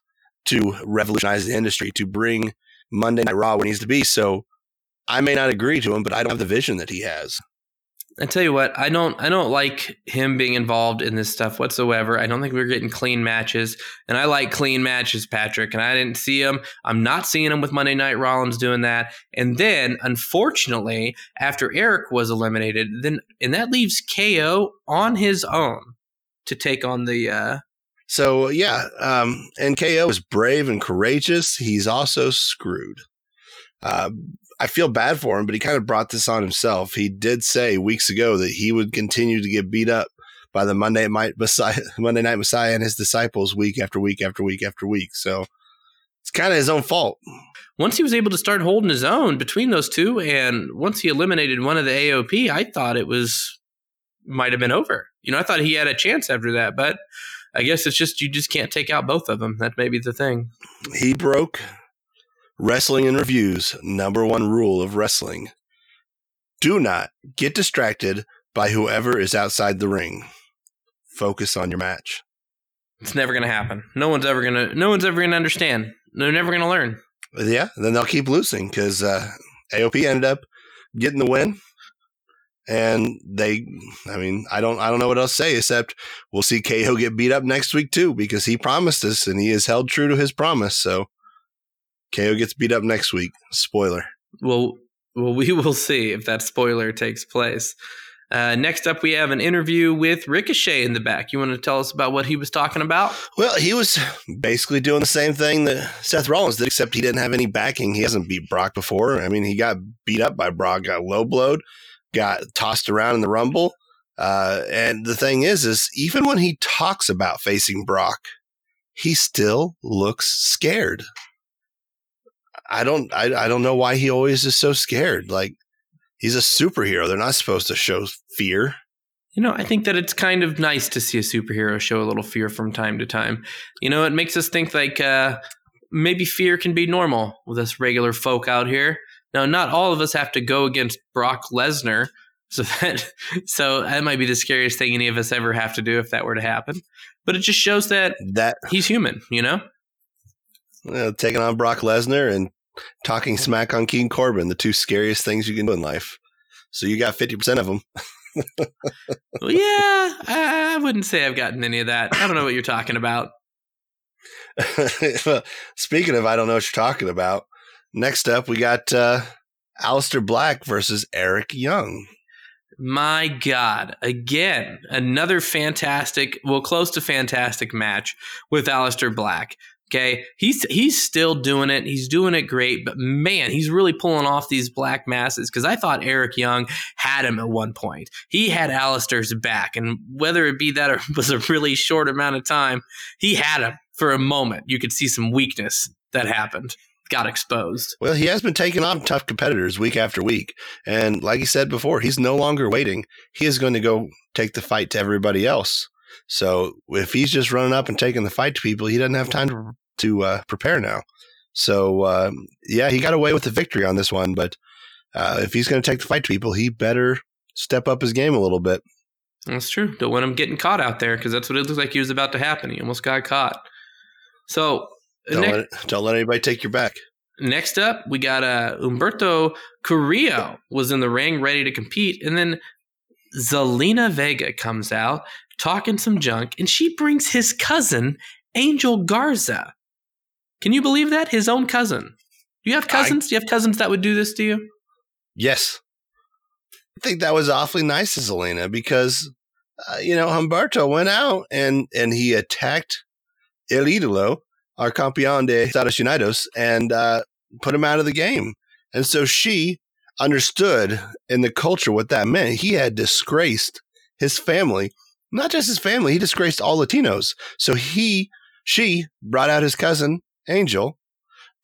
to revolutionize the industry, to bring Monday Night Raw where it needs to be. So I may not agree to him, but I don't have the vision that he has. I tell you what, I don't I don't like him being involved in this stuff whatsoever. I don't think we're getting clean matches. And I like clean matches, Patrick, and I didn't see him. I'm not seeing him with Monday Night Rollins doing that. And then unfortunately, after Erik was eliminated, then and that leaves KO on his own to take on the uh so yeah, um, and KO is brave and courageous. He's also screwed. Uh, I feel bad for him, but he kind of brought this on himself. He did say weeks ago that he would continue to get beat up by the Monday Night Messiah, Monday Night Messiah and his disciples week after week after week after week. So it's kind of his own fault. Once he was able to start holding his own between those two, and once he eliminated one of the AOP, I thought it was might have been over. You know, I thought he had a chance after that, but I guess it's just you just can't take out both of them. That may be the thing. He broke Wrestling in Review's number one rule of wrestling do not get distracted by whoever is outside the ring. Focus on your match. It's never going to happen. No one's ever going to. No one's ever going to understand. They're never going to learn. Yeah, then they'll keep losing because uh, AOP ended up getting the win, and they. I mean, I don't. I don't know what else to say except we'll see KO get beat up next week too because he promised us and he has held true to his promise. So KO gets beat up next week. Spoiler. Well, well, we will see if that spoiler takes place. Uh, next up, we have an interview with Ricochet in the back. You want to tell us about what he was talking about? Well, he was basically doing the same thing that Seth Rollins did, except he didn't have any backing. He hasn't beat Brock before. I mean, he got beat up by Brock, got low blowed, got tossed around in the Rumble. Uh, and the thing is, is even when he talks about facing Brock, he still looks scared. I don't, I, I don't know why he always is so scared. Like he's a superhero. They're not supposed to show fear. You know, I think that it's kind of nice to see a superhero show a little fear from time to time. You know, it makes us think like uh, maybe fear can be normal with us regular folk out here. Now, not all of us have to go against Brock Lesnar. So that so that might be the scariest thing any of us ever have to do if that were to happen. But it just shows that That he's human, you know? taking on Brock Lesnar and talking smack on King Corbin, the two scariest things you can do in life. So you got 50% of them. Well, yeah, I, I wouldn't say I've gotten any of that. I don't know what you're talking about. Speaking of, I don't know what you're talking about. Next up, we got uh, Aleister Black versus Eric Young. My God, again, another fantastic, well, close to fantastic match with Aleister Black. Okay, he's he's still doing it. He's doing it great, but man, he's really pulling off these black masses. Because I thought Eric Young had him at one point. He had Aleister's back, and whether it be that or was a really short amount of time, he had him for a moment. You could see some weakness that happened, got exposed. Well, he has been taking on tough competitors week after week. And like he said before, he's no longer waiting. He is going to go take the fight to everybody else. So if he's just running up and taking the fight to people, he doesn't have time to, to uh, prepare now. So uh, yeah, he got away with the victory on this one. But uh, if he's going to take the fight to people, he better step up his game a little bit. That's true. Don't want him getting caught out there because that's what it looked like he was about to happen. He almost got caught. So Don't, ne- let, don't let anybody take your back. next up, we got uh, Humberto Carrillo was in the ring ready to compete, and then Zelina Vega comes out talking some junk, and she brings his cousin Angel Garza. Can you believe that? His own cousin. Do you have cousins? do you have cousins that would do this to you? Yes. I think that was awfully nice of Zelina because, uh, you know, Humberto went out and, and he attacked El Idolo, our campeón de Estados Unidos, and uh, put him out of the game. And so she understood in the culture what that meant. He had disgraced his family, not just his family, he disgraced all Latinos. So he, she brought out his cousin, Angel,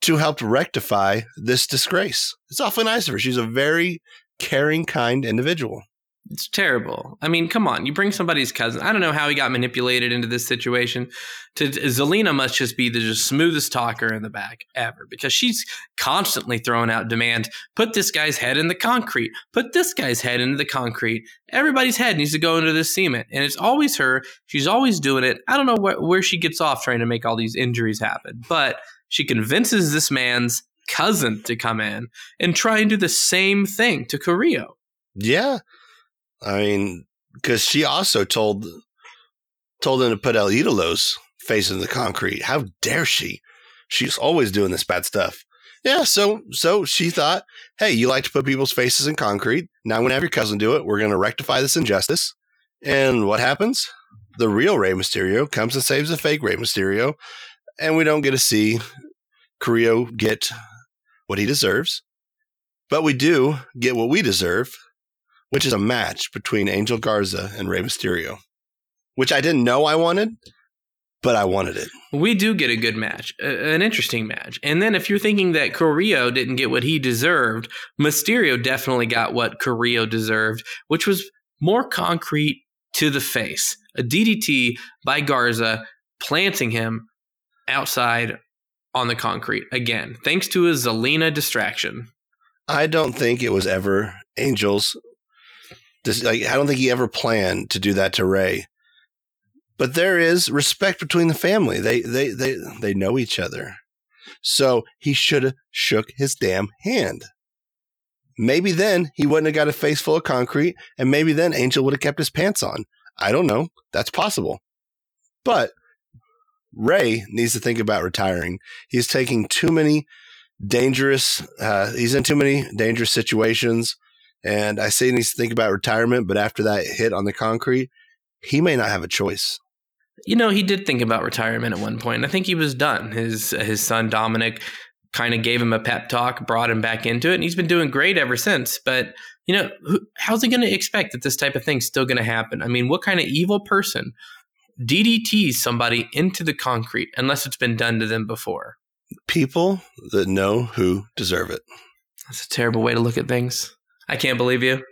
to help rectify this disgrace. It's awfully nice of her. She's a very caring, kind individual. It's terrible. I mean, come on. You bring somebody's cousin. I don't know how he got manipulated into this situation. To Zelina must just be the just smoothest talker in the back ever because she's constantly throwing out demand. Put this guy's head in the concrete. Put this guy's head into the concrete. Everybody's head needs to go into this cement, and it's always her. She's always doing it. I don't know where, where she gets off trying to make all these injuries happen, but she convinces this man's cousin to come in and try and do the same thing to Carrillo. Yeah. I mean, because she also told told him to put El Idolo's face in the concrete. How dare she? She's always doing this bad stuff. Yeah, so so she thought, hey, you like to put people's faces in concrete. Now I'm gonna have your cousin do it. We're gonna rectify this injustice. And what happens? The real Rey Mysterio comes and saves the fake Rey Mysterio, and we don't get to see Carrillo get what he deserves. But we do get what we deserve, which is a match between Angel Garza and Rey Mysterio, which I didn't know I wanted, but I wanted it. We do get a good match, an interesting match. And then if you're thinking that Carrillo didn't get what he deserved, Mysterio definitely got what Carrillo deserved, which was more concrete to the face. A DDT by Garza planting him outside on the concrete again, thanks to a Zelina distraction. I don't think it was ever Angel's. Like, I don't think he ever planned to do that to Rey. But there is respect between the family. They they they they know each other. So he should have shook his damn hand. Maybe then he wouldn't have got a face full of concrete, and maybe then Angel would have kept his pants on. I don't know. That's possible. But Rey needs to think about retiring. He's taking too many dangerous. Uh, he's in too many dangerous situations, And I say he needs to think about retirement, but after that hit on the concrete, he may not have a choice. You know, he did think about retirement at one point. I think he was done. His his son Dominic kind of gave him a pep talk, brought him back into it, and he's been doing great ever since. But you know, who, how's he going to expect that this type of thing's still going to happen? I mean, what kind of evil person DDTs somebody into the concrete unless it's been done to them before? People that know who deserve it. That's a terrible way to look at things. I can't believe you.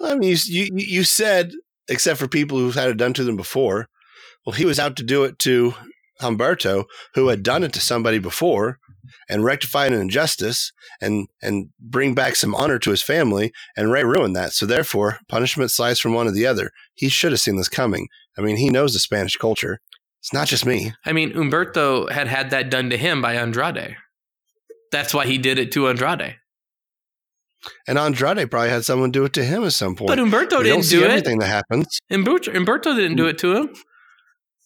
I mean, you you, you said except for people who've had it done to them before. Well, he was out to do it to Humberto, who had done it to somebody before and rectified an injustice and and bring back some honor to his family. And Rey ruined that. So therefore, punishment slides from one to the other. He should have seen this coming. I mean, he knows the Spanish culture. It's not just me. I mean, Humberto had had that done to him by Andrade. That's why he did it to Andrade. And Andrade probably had someone do it to him at some point. But Humberto we didn't don't see do it. everything that happens. Humberto didn't do it to him.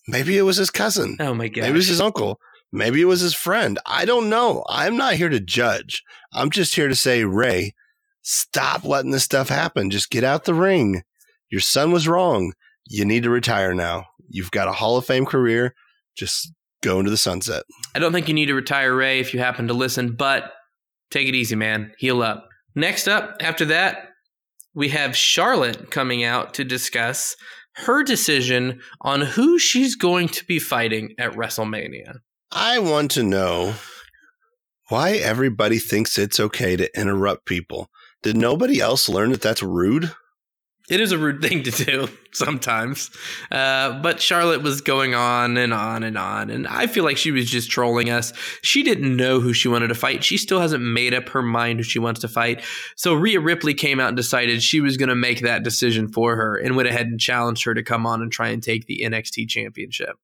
Maybe it was his cousin. Oh my god! Maybe it was his uncle. Maybe it was his friend. I don't know. I'm not here to judge. I'm just here to say, Rey, stop letting this stuff happen. Just get out the ring. Your son was wrong. You need to retire now. You've got a Hall of Fame career. Just go into the sunset. I don't think you need to retire Rey, if you happen to listen, but take it easy, man. Heal up. Next up, after that, we have Charlotte coming out to discuss her decision on who she's going to be fighting at WrestleMania. I want to know why everybody thinks it's okay to interrupt people. Did nobody else learn that that's rude? It is a rude thing to do sometimes. Uh, but Charlotte was going on and on and on. And I feel like she was just trolling us. She didn't know who she wanted to fight. She still hasn't made up her mind who she wants to fight. So Rhea Ripley came out and decided she was going to make that decision for her and went ahead and challenged her to come on and try and take the NXT championship.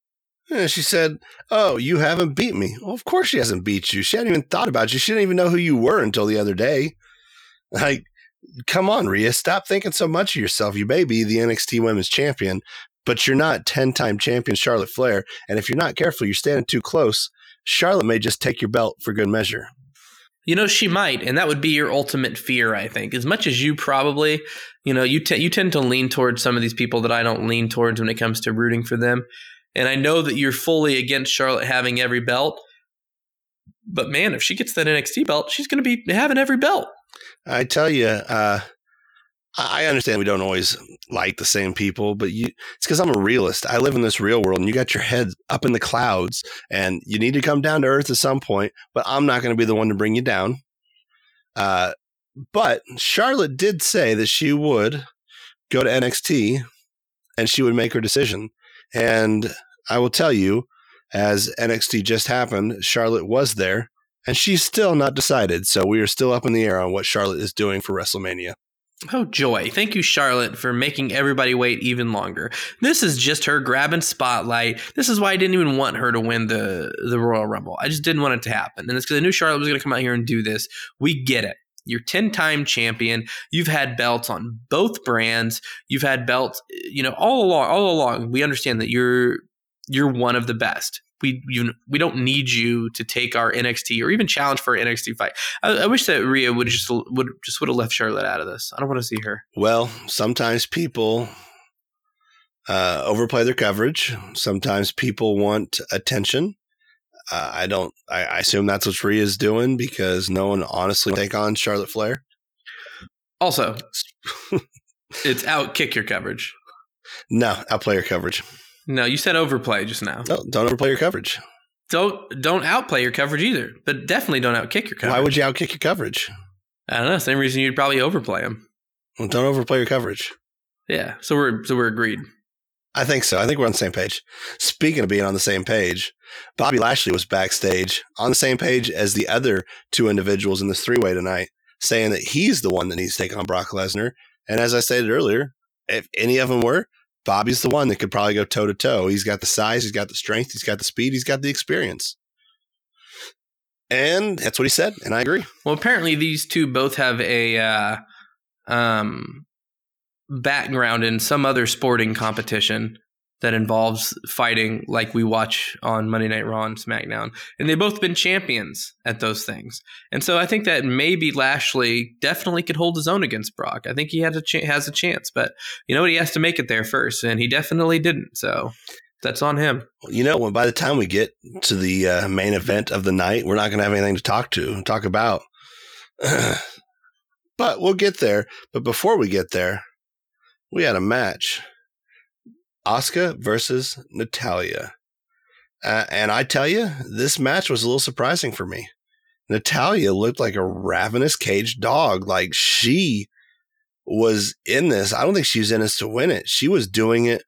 And she said, Oh, you haven't beat me. Well, of course she hasn't beat you. She hadn't even thought about you. She didn't even know who you were until the other day. Like, come on, Rhea, stop thinking so much of yourself. You may be the NXT Women's Champion, but you're not 10 time champion Charlotte Flair. And if you're not careful, you're standing too close. Charlotte may just take your belt for good measure. You know, she might, and that would be your ultimate fear, I think. As much as you probably, you know, you, t- you tend to lean towards some of these people that I don't lean towards when it comes to rooting for them. And I know that you're fully against Charlotte having every belt. But man, if she gets that NXT belt, she's going to be having every belt. I tell you, uh, I understand we don't always like the same people, but you, it's because I'm a realist. I live in this real world, and you got your head up in the clouds, and you need to come down to earth at some point. But I'm not going to be the one to bring you down. Uh, but Charlotte did say that she would go to NXT, and she would make her decision. And I will tell you, as NXT just happened, Charlotte was there, and she's still not decided. So we are still up in the air on what Charlotte is doing for WrestleMania. Oh, joy. Thank you, Charlotte, for making everybody wait even longer. This is just her grabbing spotlight. This is why I didn't even want her to win the, the Royal Rumble. I just didn't want it to happen. And it's because I knew Charlotte was going to come out here and do this. We get it. You're 10 time champion. You've had belts on both brands. You've had belts, you know, all along, all along. We understand that you're, you're one of the best we you, we don't need you to take our NXT or even challenge for an NXT fight. I, I wish that Rhea would just would just would have left Charlotte out of this. I don't want to see her. Well, sometimes people uh, overplay their coverage. Sometimes people want attention. Uh, I don't. I, I assume that's what Rhea is doing because no one honestly take on Charlotte Flair. Also, it's out kick your coverage. No, outplay your coverage. No, you said overplay just now. No, don't overplay your coverage. Don't don't outplay your coverage either, but definitely don't outkick your coverage. Why would you outkick your coverage? I don't know. Same reason you'd probably overplay them. Well, don't overplay your coverage. Yeah, so we're so we're agreed. I think so. I think we're on the same page. Speaking of being on the same page, Bobby Lashley was backstage on the same page as the other two individuals in this three way tonight, saying that he's the one that needs to take on Brock Lesnar. And as I stated earlier, if any of them were, Bobby's the one that could probably go toe to toe. He's got the size, he's got the strength, he's got the speed, he's got the experience. And that's what he said, and I agree. Well, apparently these two both have a uh, um, background in some other sporting competition. That involves fighting like we watch on Monday Night Raw and SmackDown. And they've both been champions at those things. And so I think that maybe Lashley definitely could hold his own against Brock. I think he had a ch- has a chance, but you know what? He has to make it there first, and he definitely didn't. So that's on him. You know, when by the time we get to the uh, main event of the night, we're not going to have anything to talk to, talk about. but we'll get there. But before we get there, we had a match Asuka versus Natalya. Uh, and I tell you, this match was a little surprising for me. Natalya looked like a ravenous caged dog. Like she was in this. I don't think she was in this to win it. She was doing it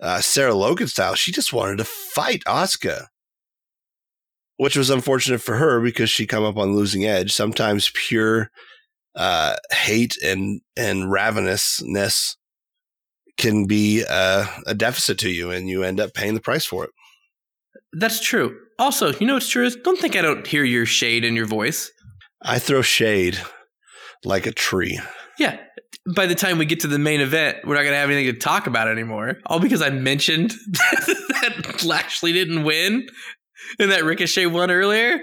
uh, Sarah Logan style. She just wanted to fight Oscar, which was unfortunate for her because she come up on losing edge. Sometimes pure uh, hate and and ravenousness can be uh, a deficit to you, and you end up paying the price for it. That's true. Also, you know what's true is don't think I don't hear your shade in your voice. I throw shade like a tree. Yeah. By the time we get to the main event, we're not going to have anything to talk about anymore. All because I mentioned that Lashley didn't win and that Ricochet won earlier.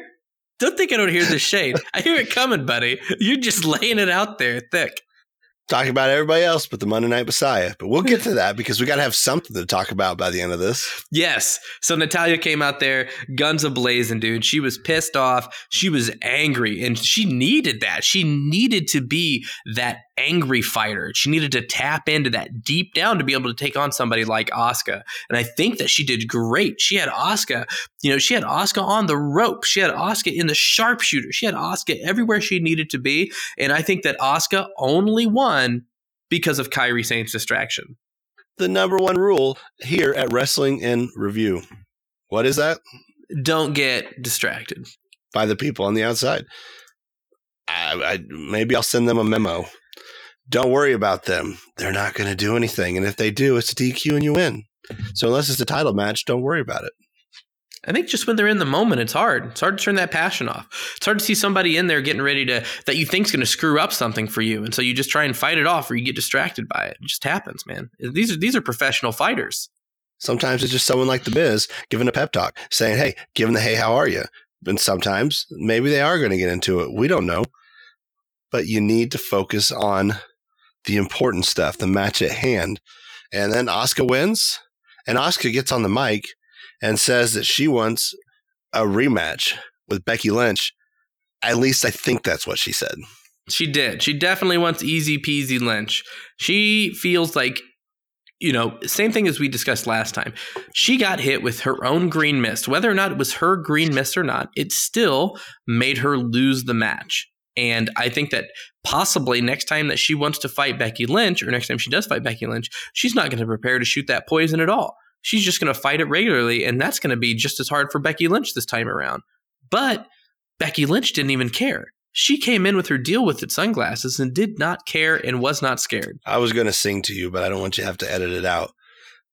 Don't think I don't hear the shade. I hear it coming, buddy. You're just laying it out there thick talking about everybody else but the Monday Night Messiah. But we'll get to that because we got to have something to talk about by the end of this. Yes. So Natalya came out there, guns ablazing, dude. She was pissed off. She was angry, and she needed that. She needed to be that angry fighter. She needed to tap into that deep down to be able to take on somebody like Asuka. And I think that she did great. She had Asuka, you know, she had Asuka on the rope. She had Asuka in the sharpshooter. She had Asuka everywhere she needed to be. And I think that Asuka only won because of Kairi Sane's distraction. The number one rule here at Wrestling in Review. What is that? Don't get distracted by the people on the outside. I, I, maybe I'll send them a memo don't worry about them. They're not going to do anything. And if they do, it's a DQ and you win. So unless it's a title match, don't worry about it. I think just when they're in the moment, it's hard. It's hard to turn that passion off. It's hard to see somebody in there getting ready to that you think's going to screw up something for you, and so you just try and fight it off, or you get distracted by it. It just happens, man. These are these are professional fighters. Sometimes it's just someone like the Miz giving a pep talk, saying, "Hey, give giving the hey, how are you?" And sometimes maybe they are going to get into it. We don't know, but you need to focus on the important stuff, the match at hand. And then Asuka wins, and Asuka gets on the mic and says that she wants a rematch with Becky Lynch. At least I think that's what she said. She did. She definitely wants easy peasy Lynch. She feels like, you know, same thing as we discussed last time. She got hit with her own green mist. Whether or not it was her green mist or not, it still made her lose the match. And I think that possibly next time that she wants to fight Becky Lynch, or next time she does fight Becky Lynch, she's not going to prepare to shoot that poison at all. She's just going to fight it regularly, and that's going to be just as hard for Becky Lynch this time around. But Becky Lynch didn't even care. She came in with her deal with its sunglasses and did not care and was not scared. I was going to sing to you, but I don't want you to have to edit it out.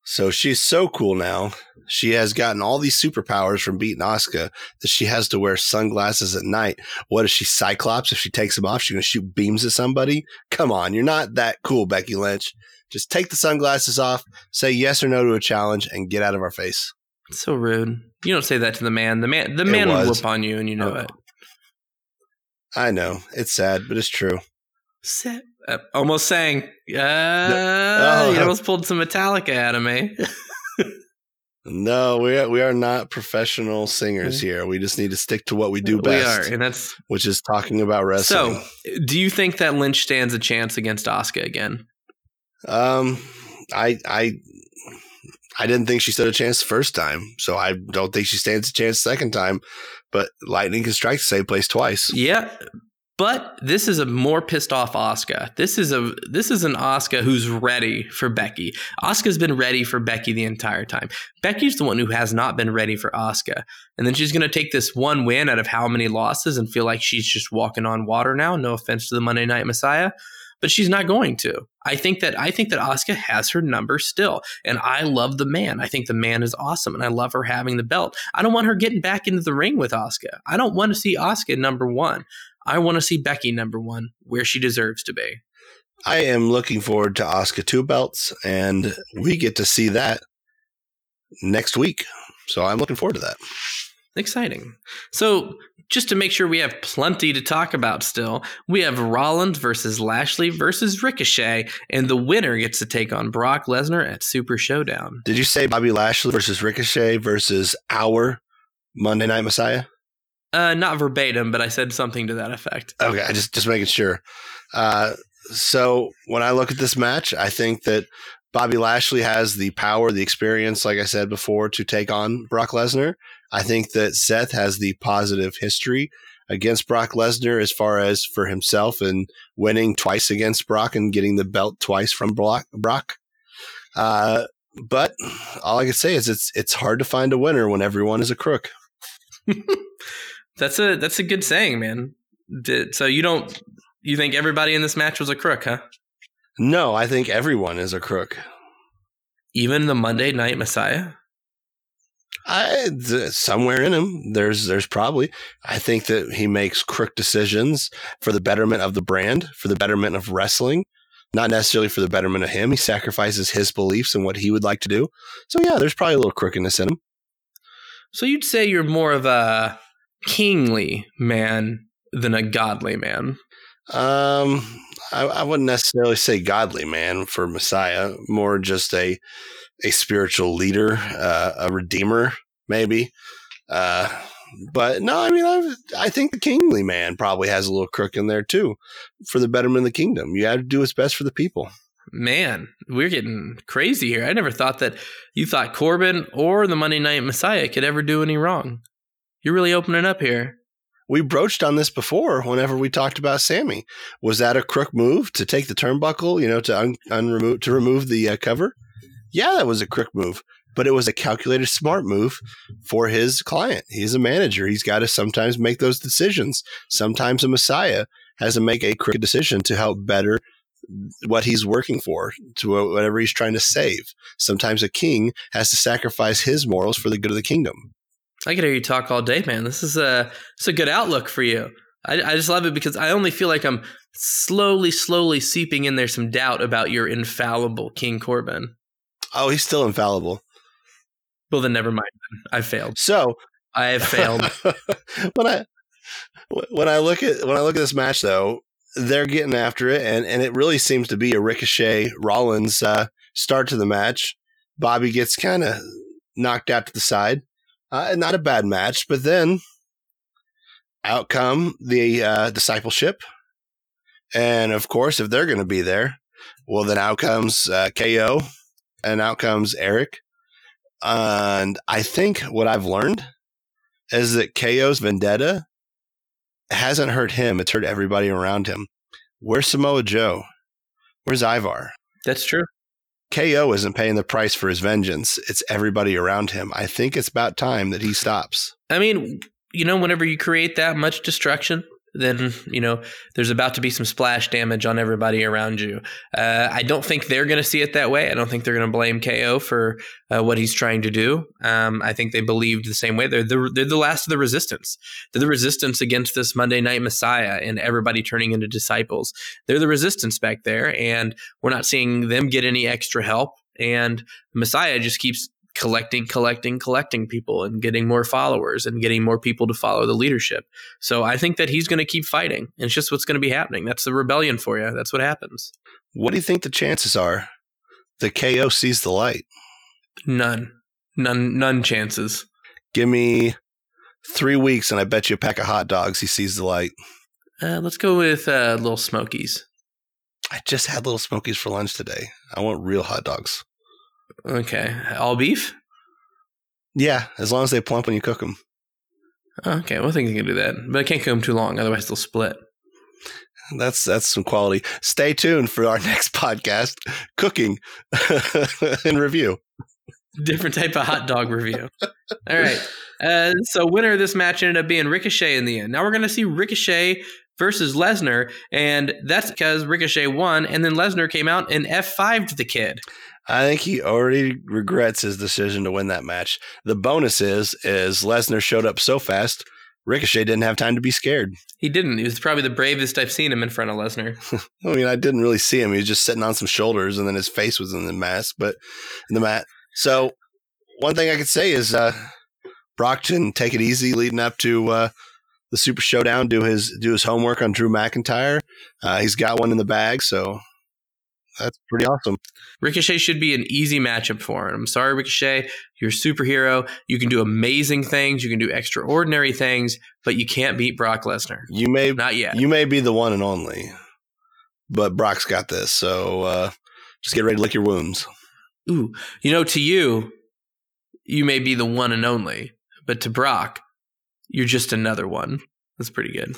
So she's so cool now. She has gotten all these superpowers from beating Asuka that she has to wear sunglasses at night. What is she, Cyclops? If she takes them off, she's going to shoot beams at somebody? Come on, you're not that cool, Becky Lynch. Just take the sunglasses off, say yes or no to a challenge, and get out of our face. so rude. You don't say that to the man. The man, the man will whoop on you, and you know oh. it. I know it's sad, but it's true. Sad. Uh, almost saying, uh, oh, you almost pulled some Metallica out of me. no, we are, we are not professional singers here. We just need to stick to what we do best. We are, and that's which is talking about wrestling. So, do you think that Lynch stands a chance against Oscar again? Um, I I I didn't think she stood a chance the first time, so I don't think she stands a chance the second time. But lightning can strike the same place twice. Yeah, but this is a more pissed off Oscar. This is a this is an Oscar who's ready for Becky. Oscar's been ready for Becky the entire time. Becky's the one who has not been ready for Oscar. And then she's going to take this one win out of how many losses and feel like she's just walking on water now. No offense to the Monday Night Messiah, but she's not going to. I think that I think that Oscar has her number still, and I love the man. I think the man is awesome, and I love her having the belt. I don't want her getting back into the ring with Oscar. I don't want to see Oscar number one. I want to see Becky number one where she deserves to be. I am looking forward to Oscar two belts, and we get to see that next week. So I'm looking forward to that. Exciting. So, just to make sure we have plenty to talk about still, we have Rollins versus Lashley versus Ricochet, and the winner gets to take on Brock Lesnar at Super Showdown. Did you say Bobby Lashley versus Ricochet versus our Monday Night Messiah? Uh, not verbatim, but I said something to that effect. Okay, I just just making sure. Uh, so when I look at this match, I think that Bobby Lashley has the power, the experience, like I said before, to take on Brock Lesnar. I think that Seth has the positive history against Brock Lesnar as far as for himself and winning twice against Brock and getting the belt twice from Brock. Brock. Uh, but all I can say is it's it's hard to find a winner when everyone is a crook. that's a that's a good saying, man. Did, so you don't you think everybody in this match was a crook, huh? No, I think everyone is a crook. Even the Monday Night Messiah. I somewhere in him, there's there's probably. I think that he makes crook decisions for the betterment of the brand, for the betterment of wrestling, not necessarily for the betterment of him. He sacrifices his beliefs and what he would like to do. So yeah, there's probably a little crookedness in him. So you'd say you're more of a kingly man than a godly man. Um, I, I wouldn't necessarily say godly man for Messiah, more just a a spiritual leader, uh, a redeemer, maybe. Uh, but no, I mean, I, I think the kingly man probably has a little crook in there too for the betterment of the kingdom. You have to do what's best for the people. Man, we're getting crazy here. I never thought that you thought Corbin or the Monday Night Messiah could ever do any wrong. You're really opening up here we broached on this before whenever we talked about Sami. Was that a crook move to take the turnbuckle, you know, to un- unremove to remove the uh, cover? Yeah, that was a crook move, but it was a calculated smart move for his client. He's a manager. He's got to sometimes make those decisions. Sometimes a messiah has to make a crooked decision to help better what he's working for, to whatever he's trying to save. Sometimes a king has to sacrifice his morals for the good of the kingdom. I could hear you talk all day, man. This is a it's a good outlook for you. I, I just love it because I only feel like I'm slowly, slowly seeping in there some doubt about your infallible King Corbin. Oh, he's still infallible. Well, then never mind. I failed. So I have failed. when I when I look at when I look at this match, though, they're getting after it, and and it really seems to be a Ricochet Rollins uh, start to the match. Bobby gets kind of knocked out to the side. Uh, not a bad match, but then out come the uh, discipleship. And of course, if they're going to be there, well, then out comes uh, KO and out comes Erik. And I think what I've learned is that KO's vendetta hasn't hurt him, it's hurt everybody around him. Where's Samoa Joe? Where's Ivar? That's true. KO isn't paying the price for his vengeance. It's everybody around him. I think it's about time that he stops. I mean, you know, whenever you create that much destruction, then you know there's about to be some splash damage on everybody around you. Uh, I don't think they're going to see it that way. I don't think they're going to blame KO for uh, what he's trying to do. Um, I think they believed the same way. They're the, they're the last of the resistance. They're the resistance against this Monday Night Messiah and everybody turning into disciples. They're the resistance back there, and we're not seeing them get any extra help. And Messiah just keeps collecting, collecting, collecting people and getting more followers and getting more people to follow the leadership. So I think that he's going to keep fighting. And it's just what's going to be happening. That's the rebellion for you. That's what happens. What do you think the chances are the KO sees the light? None. None none chances. Give me three weeks and I bet you a pack of hot dogs he sees the light. Uh, let's go with uh, Little Smokies. I just had Little Smokies for lunch today. I want real hot dogs. Okay. All beef? Yeah, as long as they plump when you cook them. Okay, well, I think you can do that, but I can't cook them too long, otherwise they'll split. That's that's some quality. Stay tuned for our next podcast, cooking and review. Different type of hot dog review. All right. Uh, so winner of this match ended up being Ricochet in the end. Now we're going to see Ricochet versus Lesnar, and that's because Ricochet won, and then Lesnar came out and F5'd the kid. I think he already regrets his decision to win that match. The bonus is is Lesnar showed up so fast, Ricochet didn't have time to be scared. He didn't. He was probably the bravest I've seen him in front of Lesnar. I mean, I didn't really see him. He was just sitting on some shoulders, and then his face was in the mask, but in the mat. So one thing I could say is uh, Brockton take it easy leading up to uh, the Super Showdown. Do his do his homework on Drew McIntyre. Uh, he's got one in the bag, so that's pretty awesome. Ricochet should be an easy matchup for him. I'm sorry, Ricochet. You're a superhero. You can do amazing things. You can do extraordinary things, but you can't beat Brock Lesnar. You may Not yet. you may be the one and only, but Brock's got this. So uh, just get ready to lick your wounds. Ooh, you know, to you, you may be the one and only, but to Brock, you're just another one. That's pretty good.